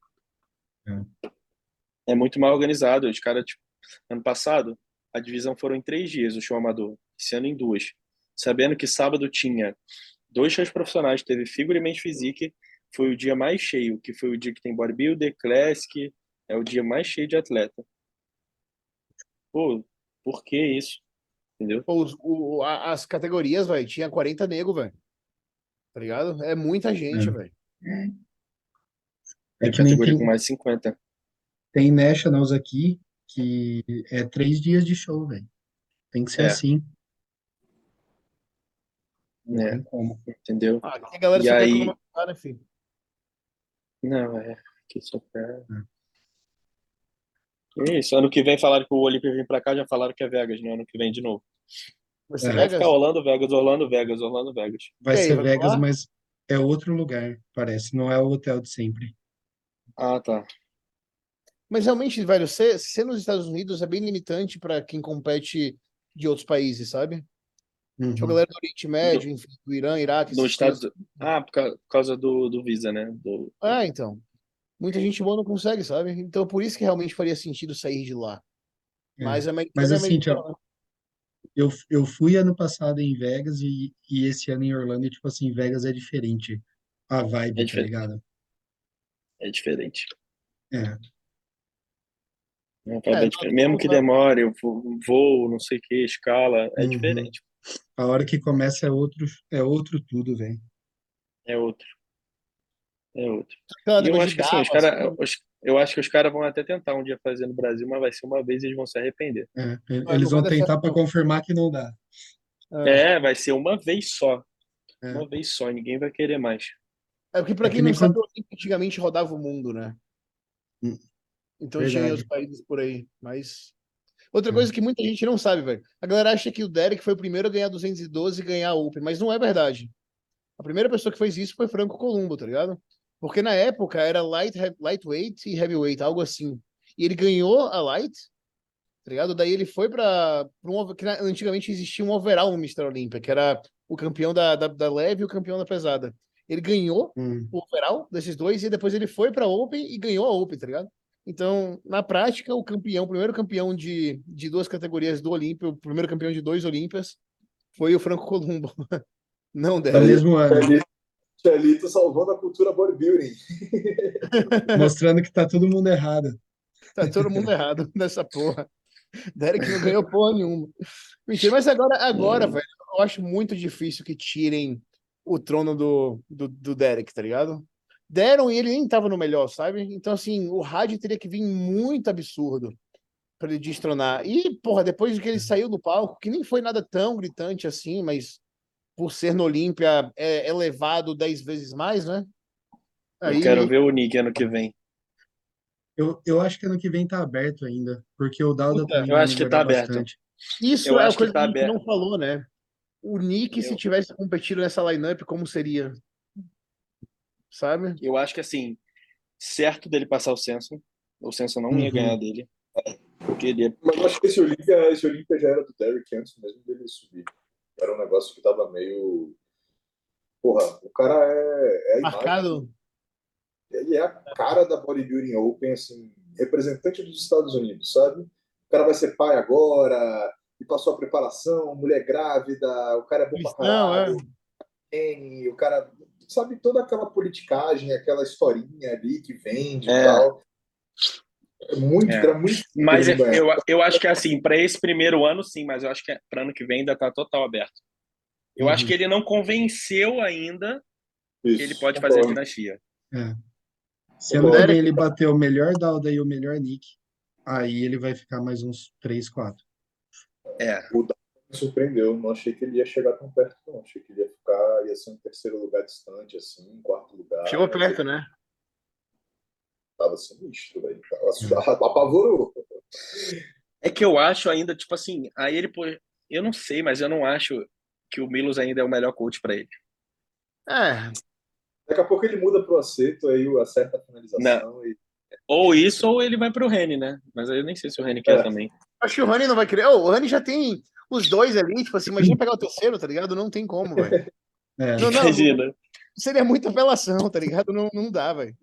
É muito mal organizado. Os caras, tipo, ano passado, a divisão foram em três dias, o show amador. Esse ano em duas. Sabendo que sábado tinha dois shows profissionais, teve Figure e Physique, foi o dia mais cheio, que foi o dia que tem bodybuilder, classic, é o dia mais cheio de atleta. Pô, por que isso? Entendeu? Pô, os- o- a- as categorias, velho, tinha 40 nego, velho. Tá ligado? É muita gente, É. velho. É Tem que nem categoria tem, com mais de 50. tem Nationals aqui que é três dias de show, velho. Tem que ser É. assim. Não É. tem como. Entendeu? Ah, aqui a galera E só quer aí- economizar, né, filho? Não, é. Que só quer... É Isso, ano que vem falaram que o Olímpia vem pra cá, já falaram que é Vegas, né? Ano que vem de novo. Vai ser É. Vai Vegas? ficar Orlando, Vegas, Orlando, Vegas, Orlando, Vegas. Vai aí, ser vai Vegas, mas é outro lugar, parece. Não é o hotel de sempre. Ah, tá. Mas realmente, velho, ser, ser nos Estados Unidos é bem limitante para quem compete de outros países, sabe? Uhum. Tipo, a galera do Oriente Médio, enfim, do Irã, Iraque. Nos esses Estados. Ah, por ca- por causa do, do Visa, né? Do... Ah, então. Muita gente boa não consegue, sabe? Então, por isso que realmente faria sentido sair de lá. É. Mas americano Mas é assim, Thiago, né? eu, eu fui ano passado em Vegas e, e esse ano em Orlando, e, tipo assim, Vegas é diferente. A vibe, É tá diferente. ligado? É diferente. É. É, é diferente. Mesmo que demore, eu vou- voo, não sei o que, escala, é Uhum. diferente. A hora que começa é outro, é outro tudo, velho. É outro. É outro. Aquela E eu acho que assim, os cara, os- eu acho que os caras vão até tentar um dia fazer no Brasil, mas vai ser uma vez e eles vão se arrepender. É, não eles vão tentar para confirmar que não dá. É. É, vai ser uma vez só. É. Uma vez só, e ninguém vai querer mais. É porque, pra É que quem não sabe, quando- antigamente rodava o mundo, né? Hum, Então tinha os países por aí. Mas. Outra É. coisa que muita gente não sabe, velho. A galera acha que o Derek foi o primeiro a ganhar 212 e ganhar a Open, mas não é verdade. A primeira pessoa que fez isso foi Franco Columbo, tá ligado? Porque na época era light, lightweight e heavyweight, algo assim. E ele ganhou a light, tá ligado? Daí ele foi pra, pra um. Que antigamente existia um overall no Mr. Olympia, que era o campeão da, da, da leve e o campeão da pesada. Ele ganhou Hum. o overall desses dois e depois ele foi pra Open e ganhou a Open, tá ligado? Então, na prática, o campeão, o primeiro campeão de, de duas categorias do Olímpia, o primeiro campeão de dois Olímpias, foi o Franco Columbo. [LAUGHS] Não No dela. mesmo ano, Tchelito, Tchelito salvando a cultura bodybuilding. [LAUGHS] mostrando que tá todo mundo errado. Tá todo mundo errado [LAUGHS] nessa porra. Derek não ganhou porra nenhuma. Mentira, mas agora, agora, velho, eu acho muito difícil que tirem o trono do, do, do Derek, tá ligado? Deram e ele nem tava no melhor, sabe? Então, assim, o rádio teria que vir muito absurdo pra ele destronar. E, porra, depois que ele saiu do palco, que nem foi nada tão gritante assim, mas por ser no Olímpia é elevado dez vezes mais, né? Eu quero ver o Nick ano que vem. Eu, eu acho que ano que vem tá aberto ainda, porque o Dauda Puta, também eu acho que tá aberto. bastante. Isso Eu é a acho que coisa que tá a gente aberto. não falou, né? O Nick, se Eu- tivesse competido nessa lineup, como seria? Sabe? Eu acho que assim, certo dele passar o Senso, o Senso não ia Uhum. ganhar dele. Porque ele é Mas eu acho que esse Olímpia, esse Olímpia já era do Derrick antes mesmo dele subir. Era um negócio que tava meio. Porra, o cara é, é. Marcado. Ele é a cara da bodybuilding open, assim, representante dos Estados Unidos, sabe? O cara vai ser pai agora, e passou a preparação, mulher grávida, o cara é bom pra é. caralho, tem, o cara sabe toda aquela politicagem, aquela historinha ali que vende É. e tal. É muito, É. era muito Mas bem ganho. eu, eu acho que assim, para esse primeiro ano, sim, mas eu acho que para ano que vem ainda tá total aberto. Eu acho Uhum. que ele não convenceu ainda Isso, que ele pode fazer a dinastia. É. Se ano O que ele bater o melhor Dauda e o melhor Nick, aí ele vai ficar mais uns 3, 4. É. me surpreendeu. Não achei que ele ia chegar tão perto, não. Achei que ele ia ficar, ia ser um terceiro lugar distante, assim, um quarto lugar. Chegou perto, né? Tava sinistro, velho. Tava, [LAUGHS] apavorou. É que eu acho ainda, tipo assim, aí ele, pô, eu não sei, mas eu não acho que o Milos ainda é o melhor coach para ele. É, Daqui a pouco ele muda pro aceito, aí acerta a finalização. E... Ou isso, ou ele vai pro Rene, né? Mas aí eu nem sei se o Rene quer É. também. acho que o Rani não vai querer. Ô, o Rani já tem os dois ali, tipo assim, imagina [LAUGHS] pegar o terceiro, tá ligado? Não tem como, velho. [LAUGHS] É. Não, não, Imagina. seria muita apelação, tá ligado? Não, não dá, velho.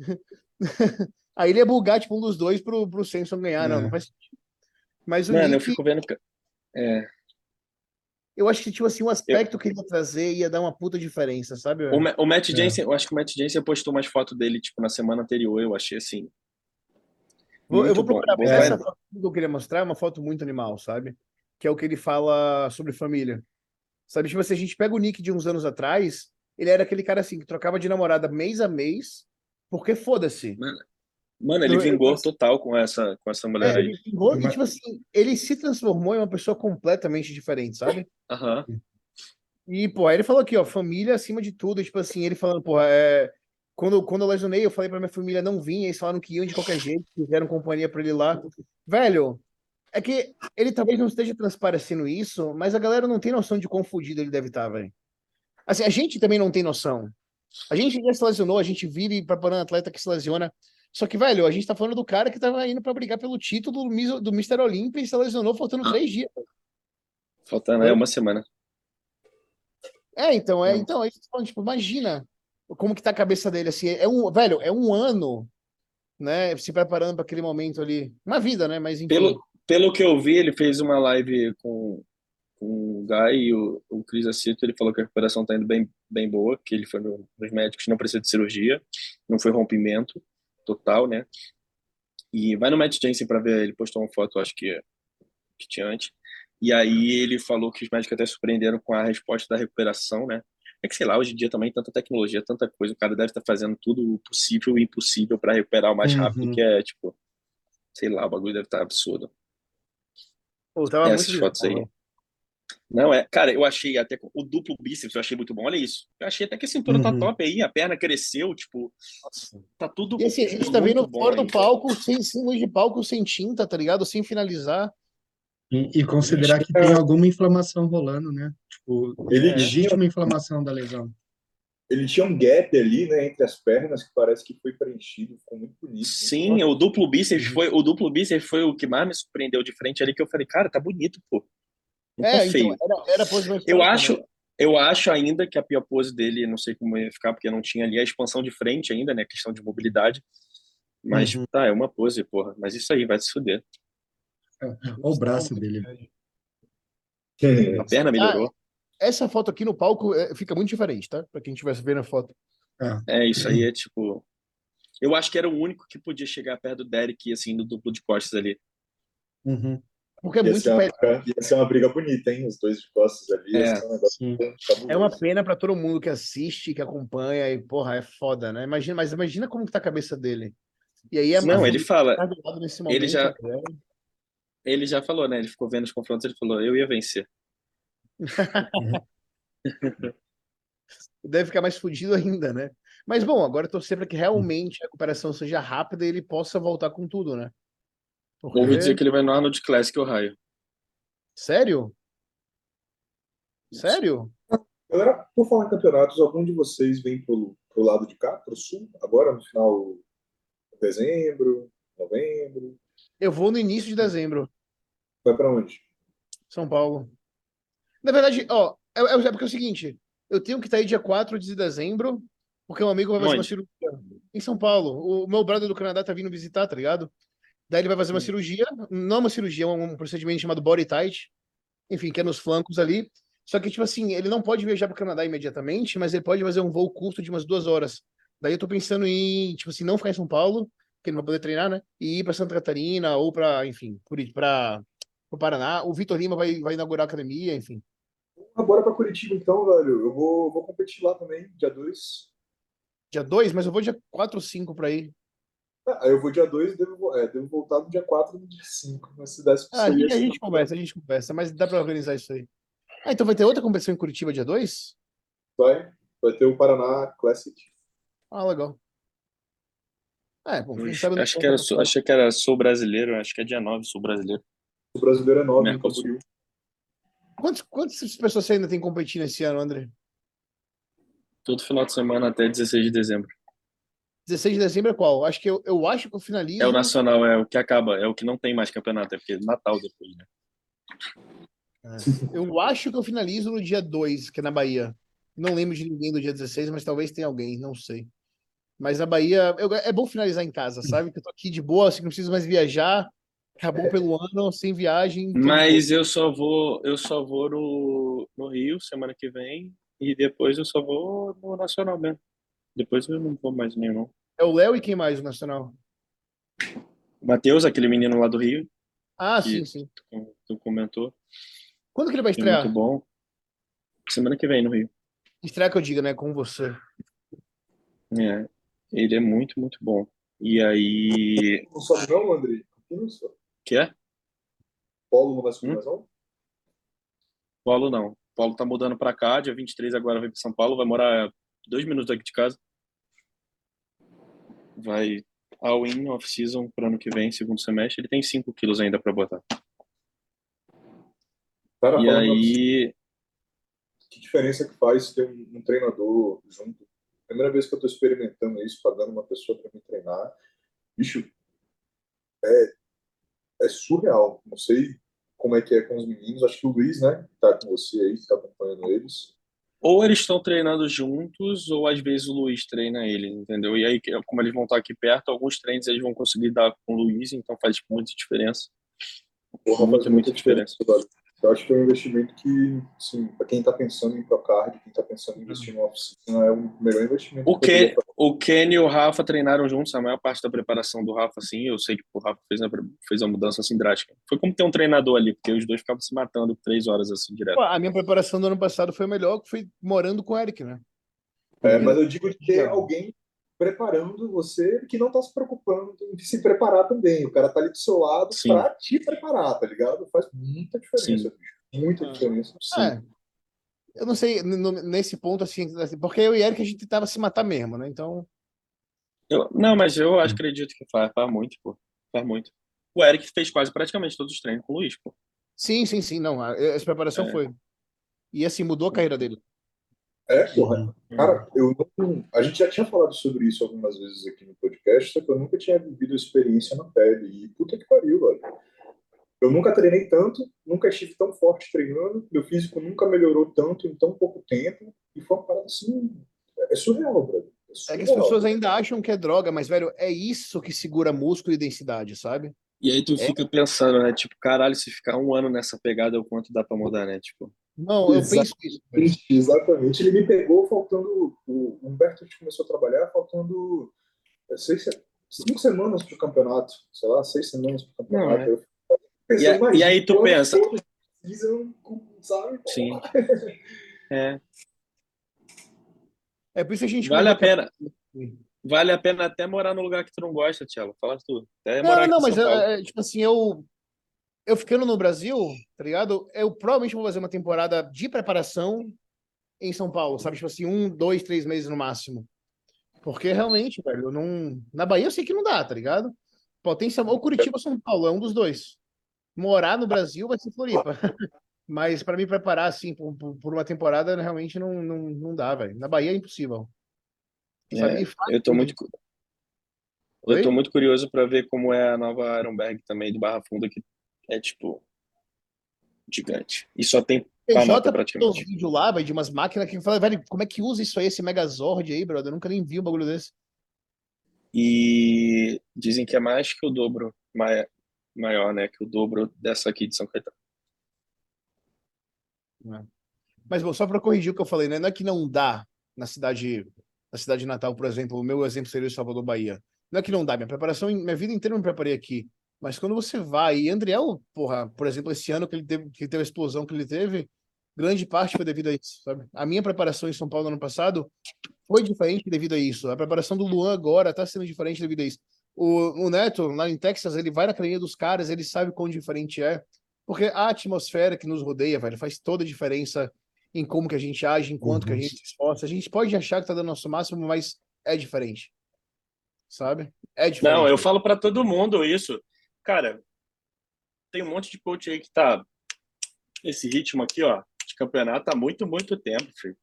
[LAUGHS] Aí ele ia bugar, tipo, um dos dois pro, pro Samson ganhar, não, É. não faz sentido. Mas o Mano, eu Nick, fico vendo. que- É. eu acho que, tipo assim, o aspecto que ele ia trazer ia dar uma puta diferença, sabe? O, Ma- o Matt É. Jensen, eu acho que o Matt Jensen postou umas fotos dele, tipo, na semana anterior, eu achei assim. Vou- eu vou bom. procurar, mas Bom, essa vai- foto que eu queria mostrar é uma foto muito animal, sabe? Que é o que ele fala sobre família. Sabe, tipo assim, a gente pega o Nick de uns anos atrás, ele era aquele cara assim, que trocava de namorada mês a mês, porque foda-se. Mano, ele Eu- eu- vingou total com essa, com essa mulher É, aí. ele, vingou e, tipo assim, ele se transformou em uma pessoa completamente diferente, sabe? Aham. E, pô, aí ele falou aqui, ó, família acima de tudo, tipo assim, ele falando, pô, é... Quando, quando eu lesionei, eu falei pra minha família não vir, eles falaram que iam de qualquer jeito, fizeram companhia pra ele lá. Velho, é que ele talvez não esteja transparecendo isso, mas a galera não tem noção de quão fudido ele deve estar, velho. Assim, a gente também não tem noção. A gente já se lesionou, a gente vive preparando atleta que se lesiona. Só que, velho, a gente tá falando do cara que tava indo pra brigar pelo título do, Mr. Olympia e se lesionou faltando três dias. Faltando é uma semana. É, então, é, Não. então, é eu tô falando, tipo, imagina como que tá a cabeça dele, assim, é um, velho, é um ano, né, se preparando para aquele momento ali, uma vida, né, mas enfim, Pelo, pelo que eu vi, ele fez uma live com, com o Guy e o, o Chris Aceto. Ele falou que a recuperação tá indo bem, bem boa, que ele foi no, nos médicos, não precisa de cirurgia, não foi rompimento total, né? E vai no Matt Jensen para ver, ele postou uma foto, acho que, que tinha antes. E aí ele falou que os médicos até surpreenderam com a resposta da recuperação, né? É que sei lá, hoje em dia também tanta tecnologia, tanta coisa, o cara deve estar fazendo tudo o possível e impossível para recuperar o mais rápido, Uhum. que é tipo, sei lá, o bagulho deve estar absurdo. Pô, tava muito Essas fotos aí. bizarro. Não, é, cara, eu achei até o duplo bíceps, eu achei muito bom. Olha isso. Eu achei até que a cintura tá Uhum. top aí, a perna cresceu, tipo, tá tudo E assim, a gente tá vendo fora do aí. palco, sem, luz de palco, sem tinta, tá ligado? Sem finalizar. E, e considerar que tem alguma inflamação rolando, né? Tipo, Ele existe tinha- uma inflamação da lesão. Ele tinha um gap ali, né, entre as pernas que parece que foi preenchido, ficou muito bonito. muito Sim, o duplo bíceps foi o duplo bíceps foi o que mais me surpreendeu de frente ali que eu falei, cara, tá bonito, pô. Não É, tá feio. então, era, era a pose mais Eu forte, acho, né? eu acho ainda que a pior pose dele, não sei como ia ficar, porque não tinha ali a expansão de frente ainda, né? Questão de mobilidade. Mas Uhum. tá, é uma pose, porra. Mas isso aí vai se fuder. Olha o braço dele. A perna melhorou. Essa foto aqui no palco é, fica muito diferente, tá? Pra quem estivesse vendo a foto. É, isso aí é tipo. Eu acho que era o único que podia chegar perto do Derek, assim, no duplo de costas ali. Uhum. Porque é Ia muito ser, uma, ia ser uma briga bonita, hein? Os dois de costas ali. É, um. É uma pena pra todo mundo que assiste, que acompanha, e, porra, é foda, né? Imagina, mas imagina como que tá a cabeça dele. E aí é Não, ele fala, tá do lado nesse ele momento, já- né? ele já falou, né? Ele ficou vendo os confrontos, ele falou, eu ia vencer. [LAUGHS] deve ficar mais fudido ainda, né? Mas bom, agora eu torcer pra que realmente a recuperação seja rápida e ele possa voltar com tudo, né? Porque... Ouvi dizer que ele vai no Arnold Classic Ohio. Sério? Sério? Galera, por falar em campeonatos, algum de vocês vem pro, pro lado de cá, pro sul, agora no final de dezembro, novembro? Eu vou no início de dezembro, Vai pra onde? São Paulo. Na verdade, ó, é, é, é porque é o seguinte, eu tenho que estar aí dia 4 de dezembro, porque um amigo vai fazer uma Onde? cirurgia em São Paulo. O meu brother do Canadá tá vindo visitar, tá ligado? Daí ele vai fazer uma Hum. cirurgia, não uma cirurgia, é um procedimento chamado body tight, enfim, que é nos flancos ali. Só que, tipo assim, ele não pode viajar para o Canadá imediatamente, mas ele pode fazer um voo curto de umas duas horas. Daí eu tô pensando em, tipo assim, não ficar em São Paulo, porque ele não vai poder treinar, né? E ir para Santa Catarina ou para, enfim, para o Paraná. O Vitor Lima vai, vai inaugurar a academia, enfim. Agora pra Curitiba, então, velho. Eu vou, vou competir lá também, dia 2. Dia 2, mas eu vou dia 4 ou 5 para ir. Ah, eu vou dia 2 e devo, é, devo voltar no dia 4 e no dia 5. Mas se desse pra Ah, a gente, a gente conversa, a gente conversa, mas dá para organizar isso aí. Ah, então vai ter outra competição em Curitiba dia 2? vai, vai ter o Paraná Classic. Ah, legal. É, bom, sabe Acho que era, sul- achei que era sul brasileiro, acho que é dia 9, sul brasileiro. O brasileiro é 9 no Mercosul. Quantos, quantas pessoas você ainda tem competindo esse ano, André? Todo final de semana até 16 de dezembro. 16 de dezembro é qual? Acho que eu, eu acho que eu finalizo. É o nacional, é o que acaba, é o que não tem mais campeonato, é porque é Natal depois, né? Eu acho que eu finalizo no dia 2, que é na Bahia. Não lembro de ninguém do dia 16, mas talvez tenha alguém, não sei. Mas na Bahia, eu- é bom finalizar em casa, sabe? Que eu tô aqui de boa, assim, não preciso mais viajar. Acabou pelo ano, sem viagem. Mas eu só vou, eu só vou no, no Rio semana que vem e depois eu só vou no Nacional mesmo. Depois eu não vou mais nenhum. não. É o Léo e quem mais, o Nacional? Matheus, aquele menino lá do Rio, Ah, Que- sim, sim. que tu comentou, Quando que ele vai é estrear? muito bom. Semana que vem no Rio. Estrear que eu diga, né? Com você. É, ele é muito, muito bom. E aí, Não sobe não, André? Campinas? Que é? Polo não vai subir Hum? mais não? Paulo não. Paulo tá mudando pra cá, dia 23 agora vai pra São Paulo, vai morar dois minutos daqui de casa. Vai all in off-season pro ano que vem, segundo semestre. Ele tem 5 quilos ainda pra botar. Cara, E aí, que diferença que faz ter um, um treinador junto. Primeira vez que eu estou experimentando isso, pagando uma pessoa para me treinar. bicho, é, é surreal. Não sei como é que é com os meninos. Acho que o Luiz, né, que tá com você aí, que tá acompanhando eles. Ou eles estão treinando juntos, ou às vezes o Luiz treina eles, entendeu? E aí, como eles vão estar aqui perto, alguns treinos eles vão conseguir dar com o Luiz, então faz muita diferença. Porra, muita, muita diferença. diferença. Eu acho que é um investimento que, assim, para quem está pensando em Procard, quem está pensando em investir no oficina, é o melhor investimento. O, que, o Kenny e o Rafa treinaram juntos a maior parte da preparação do Rafa, assim, eu sei que o Rafa fez uma, fez uma mudança assim drástica. Foi como ter um treinador ali, porque os dois ficavam se matando três horas assim direto. a minha preparação do ano passado foi melhor que foi morando com o Eric, né? É, mas eu digo de ter alguém preparando você que não está se preocupando em se preparar também. O cara está ali do seu lado para te preparar, tá ligado? Faz muita diferença, Sim. Muita ah. diferença. Sim. É. Eu não sei, nesse ponto, assim, porque eu e Eric a gente tentava se matar mesmo, né? Então. Eu, não, mas eu acho, acredito que faz, faz muito, pô. Faz muito. O Eric fez quase praticamente todos os treinos com o Luiz, pô. Sim, sim, sim. Não, essa preparação é. foi. E assim, mudou a carreira dele. É, porra. Cara, eu não, a gente já tinha falado sobre isso algumas vezes aqui no podcast, só que eu nunca tinha vivido experiência na pele. E puta que pariu, velho. Eu nunca treinei tanto, nunca estive tão forte treinando, meu físico nunca melhorou tanto em tão pouco tempo. E foi uma parada assim. É surreal, velho. É, surreal. é que as pessoas ainda acham que é droga, mas, velho, é isso que segura músculo e densidade, sabe? E aí tu é. fica pensando, né? Tipo, caralho, se ficar um ano nessa pegada, o quanto dá pra mudar, né? Tipo. Não, eu penso isso. Exatamente. Ele me pegou faltando. O Humberto começou a trabalhar faltando é, seis, cinco semanas para o campeonato. Sei lá, seis semanas para o campeonato. Não, é. e, e, aí tu pensa. Sabe? Sim. [LAUGHS] É. É por isso que a gente. Vale a pena. Vale a pena até morar no lugar que tu não gosta, Tiago. Fala tudo. Até não, não, mas é, tipo assim, eu eu ficando no Brasil, tá ligado? Eu provavelmente vou fazer uma temporada de preparação em São Paulo, sabe? Tipo assim, um, dois, três meses no máximo. Porque realmente, velho, não... na Bahia eu sei que não dá, tá ligado? Potência ou Curitiba ou São Paulo, é um dos dois. Morar no Brasil vai ser Floripa. [LAUGHS] Mas para me preparar, assim, por, por, uma temporada, realmente não, não, não dá, velho. Na Bahia é impossível. É, eu tô muito. Eu tô muito curioso para ver como é a nova Ironberg também do Barra Funda, que é tipo gigante. E só tem PJ praticamente. vídeo lá, vai de umas máquinas que fala, velho, como é que usa isso aí, esse Megazord aí, brother? Eu nunca nem vi um bagulho desse. E dizem que é mais que o dobro, maior, né? Que o dobro dessa aqui de São Caetano. É. Mas, bom, só para corrigir o que eu falei, né? Não é que não dá na cidade, na cidade de Natal, por exemplo, o meu exemplo seria o Salvador, Bahia. Não é que não dá, minha preparação, minha vida inteira eu me preparei aqui. Mas quando você vai, e Andriel, porra, por exemplo, esse ano que ele teve, que teve a explosão que ele teve, grande parte foi devido a isso, sabe? A minha preparação em São Paulo no ano passado foi diferente devido a isso. A preparação do Luan agora está sendo diferente devido a isso. O, o, Neto, lá em Texas, ele vai na academia dos caras, ele sabe quão diferente é, porque a atmosfera que nos rodeia, velho, faz toda a diferença em como que a gente age, em quanto uhum. que a uhum. gente se esforça. A gente pode achar que tá dando nosso máximo, mas é diferente. Sabe? É diferente. Não, eu falo para todo mundo isso cara, tem um monte de coach aí que tá esse ritmo aqui, ó, de campeonato há muito, muito tempo, filho.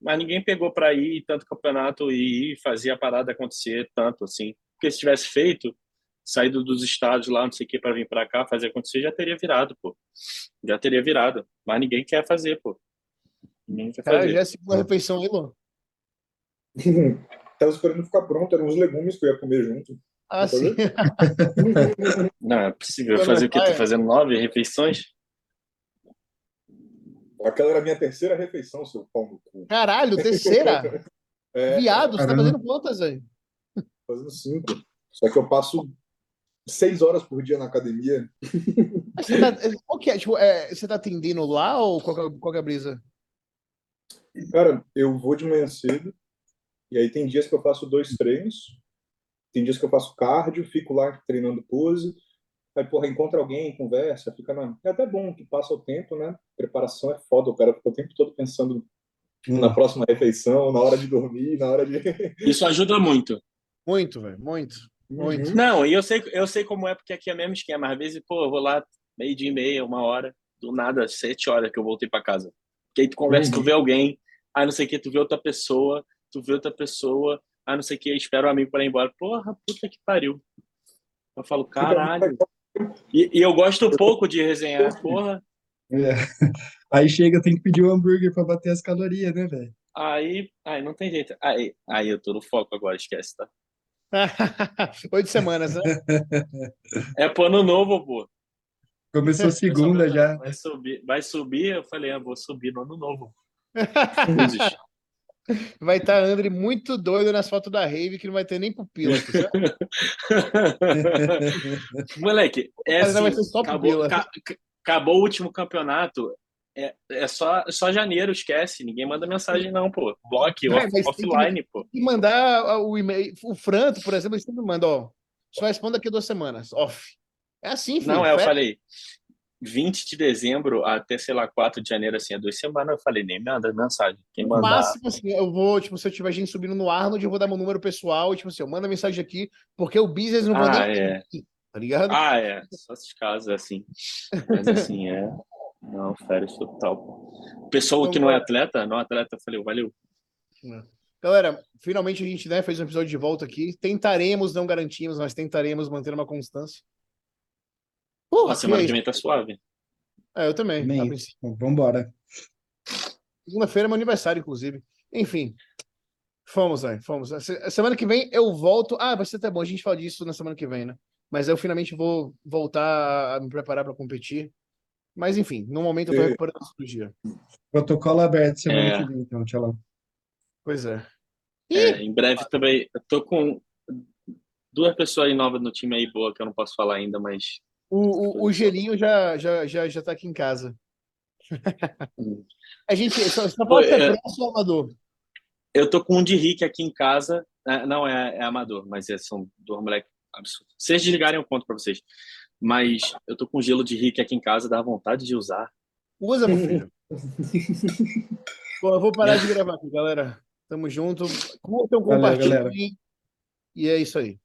Mas ninguém pegou para ir tanto campeonato e fazer a parada acontecer tanto assim. Porque se tivesse feito, saído dos estados lá, não sei o que, para vir para cá fazer acontecer, já teria virado, pô. Já teria virado. Mas ninguém quer fazer, pô. Ninguém quer fazer. Cara, já é a segunda refeição aí, Lô. [LAUGHS] Tava esperando ficar pronto, eram uns legumes que eu ia comer junto. Ah, sim. [LAUGHS] Não, é possível fazer o quê? Tô fazendo nove refeições? Aquela era a minha terceira refeição, seu pau no cu. Caralho, terceira? [LAUGHS] é, Viado, você tá fazendo quantas, aí? Fazendo cinco. Só que eu passo seis horas por dia na academia. [LAUGHS] você tá, qual que é? Tipo, é, você tá atendendo lá ou qual, é, qual é a brisa? Cara, eu vou de manhã cedo. E aí tem dias que eu faço dois treinos. Tem dias que eu faço cardio, fico lá treinando pose, aí, porra, encontra alguém, conversa, fica na... É até bom que passa o tempo, né? Preparação é foda, o cara fica o tempo todo pensando na próxima refeição, na hora de dormir, na hora de... [LAUGHS] Isso ajuda muito. Muito, velho, muito. Muito. Uhum. Não, e eu sei, eu sei como é, porque aqui é o mesmo esquema. Às vezes, pô, eu vou lá meio dia e meia, uma hora, do nada, sete horas que eu voltei para casa. Porque aí tu conversa, uhum. tu vê alguém, aí não sei o que, tu vê outra pessoa, tu vê outra pessoa, ah, não sei o que, espera o amigo para ir embora. Porra, puta que pariu. Eu falo, caralho. E, e eu gosto pouco de resenhar, [LAUGHS] porra. É. Aí chega, tem que pedir um hambúrguer pra bater as calorias, né, velho? Aí, aí não tem jeito. Aí, aí eu tô no foco agora, esquece, tá? [LAUGHS] Oito semanas, né? [LAUGHS] É pro ano novo, pô. Começou segunda já. Vai subir, vai subir, eu falei, ah, vou subir no ano novo. Vai estar tá André muito doido nas fotos da Rave, que não vai ter nem pupila. [LAUGHS] Moleque, é assim, acabou, ca, acabou o último campeonato, é, é só, só janeiro, esquece. Ninguém manda mensagem, não, pô. Bloque, é, off, offline, que, pô. E mandar o e-mail. O Franto, por exemplo, ele sempre manda, ó. Só responda daqui a duas semanas, off. É assim, filho. Não, é, eu falei. 20 de dezembro até, sei lá, 4 de janeiro, assim, é duas semanas, eu falei, nem manda mensagem. Quem mandar... Máximo, assim, eu vou, tipo, se eu tiver gente subindo no Arnold, eu vou dar meu número pessoal, tipo assim, eu mando mensagem aqui, porque o business não ah, nem é. aqui, tá ligado? Ah, é, só esses casos, assim. Mas, assim, é... Não, férias total. Pessoa então, que não é atleta, não é atleta, eu falei, valeu. É. Galera, finalmente a gente né, fez um episódio de volta aqui. Tentaremos, não garantimos, mas tentaremos manter uma constância. Porra, a semana que vem tá suave. É, eu também. também. Vambora. Segunda-feira é meu aniversário, inclusive. Enfim. Fomos, aí, fomos. Semana que vem eu volto. Ah, vai ser até bom a gente falar disso na semana que vem, né? Mas eu finalmente vou voltar a me preparar para competir. Mas enfim, no momento eu tô recuperando a cirurgia. Protocolo aberto semana é. que vem, então, tchau. Pois é. é. Em breve também. Eu tô com duas pessoas aí novas no time aí boa que eu não posso falar ainda, mas. O, o, o Gelinho já, já, já, já tá aqui em casa. [LAUGHS] a gente só, só pode ser é, próximo amador. Eu tô com um de Rick aqui em casa. É, não é, é amador, mas é, são dois moleques absurdos. Se vocês desligarem, eu conto pra vocês. Mas eu tô com gelo de Rick aqui em casa, dá vontade de usar. Usa, meu filho. [LAUGHS] Bom, eu vou parar de gravar aqui, galera. Tamo junto. Curtam, compartilhem. E é isso aí.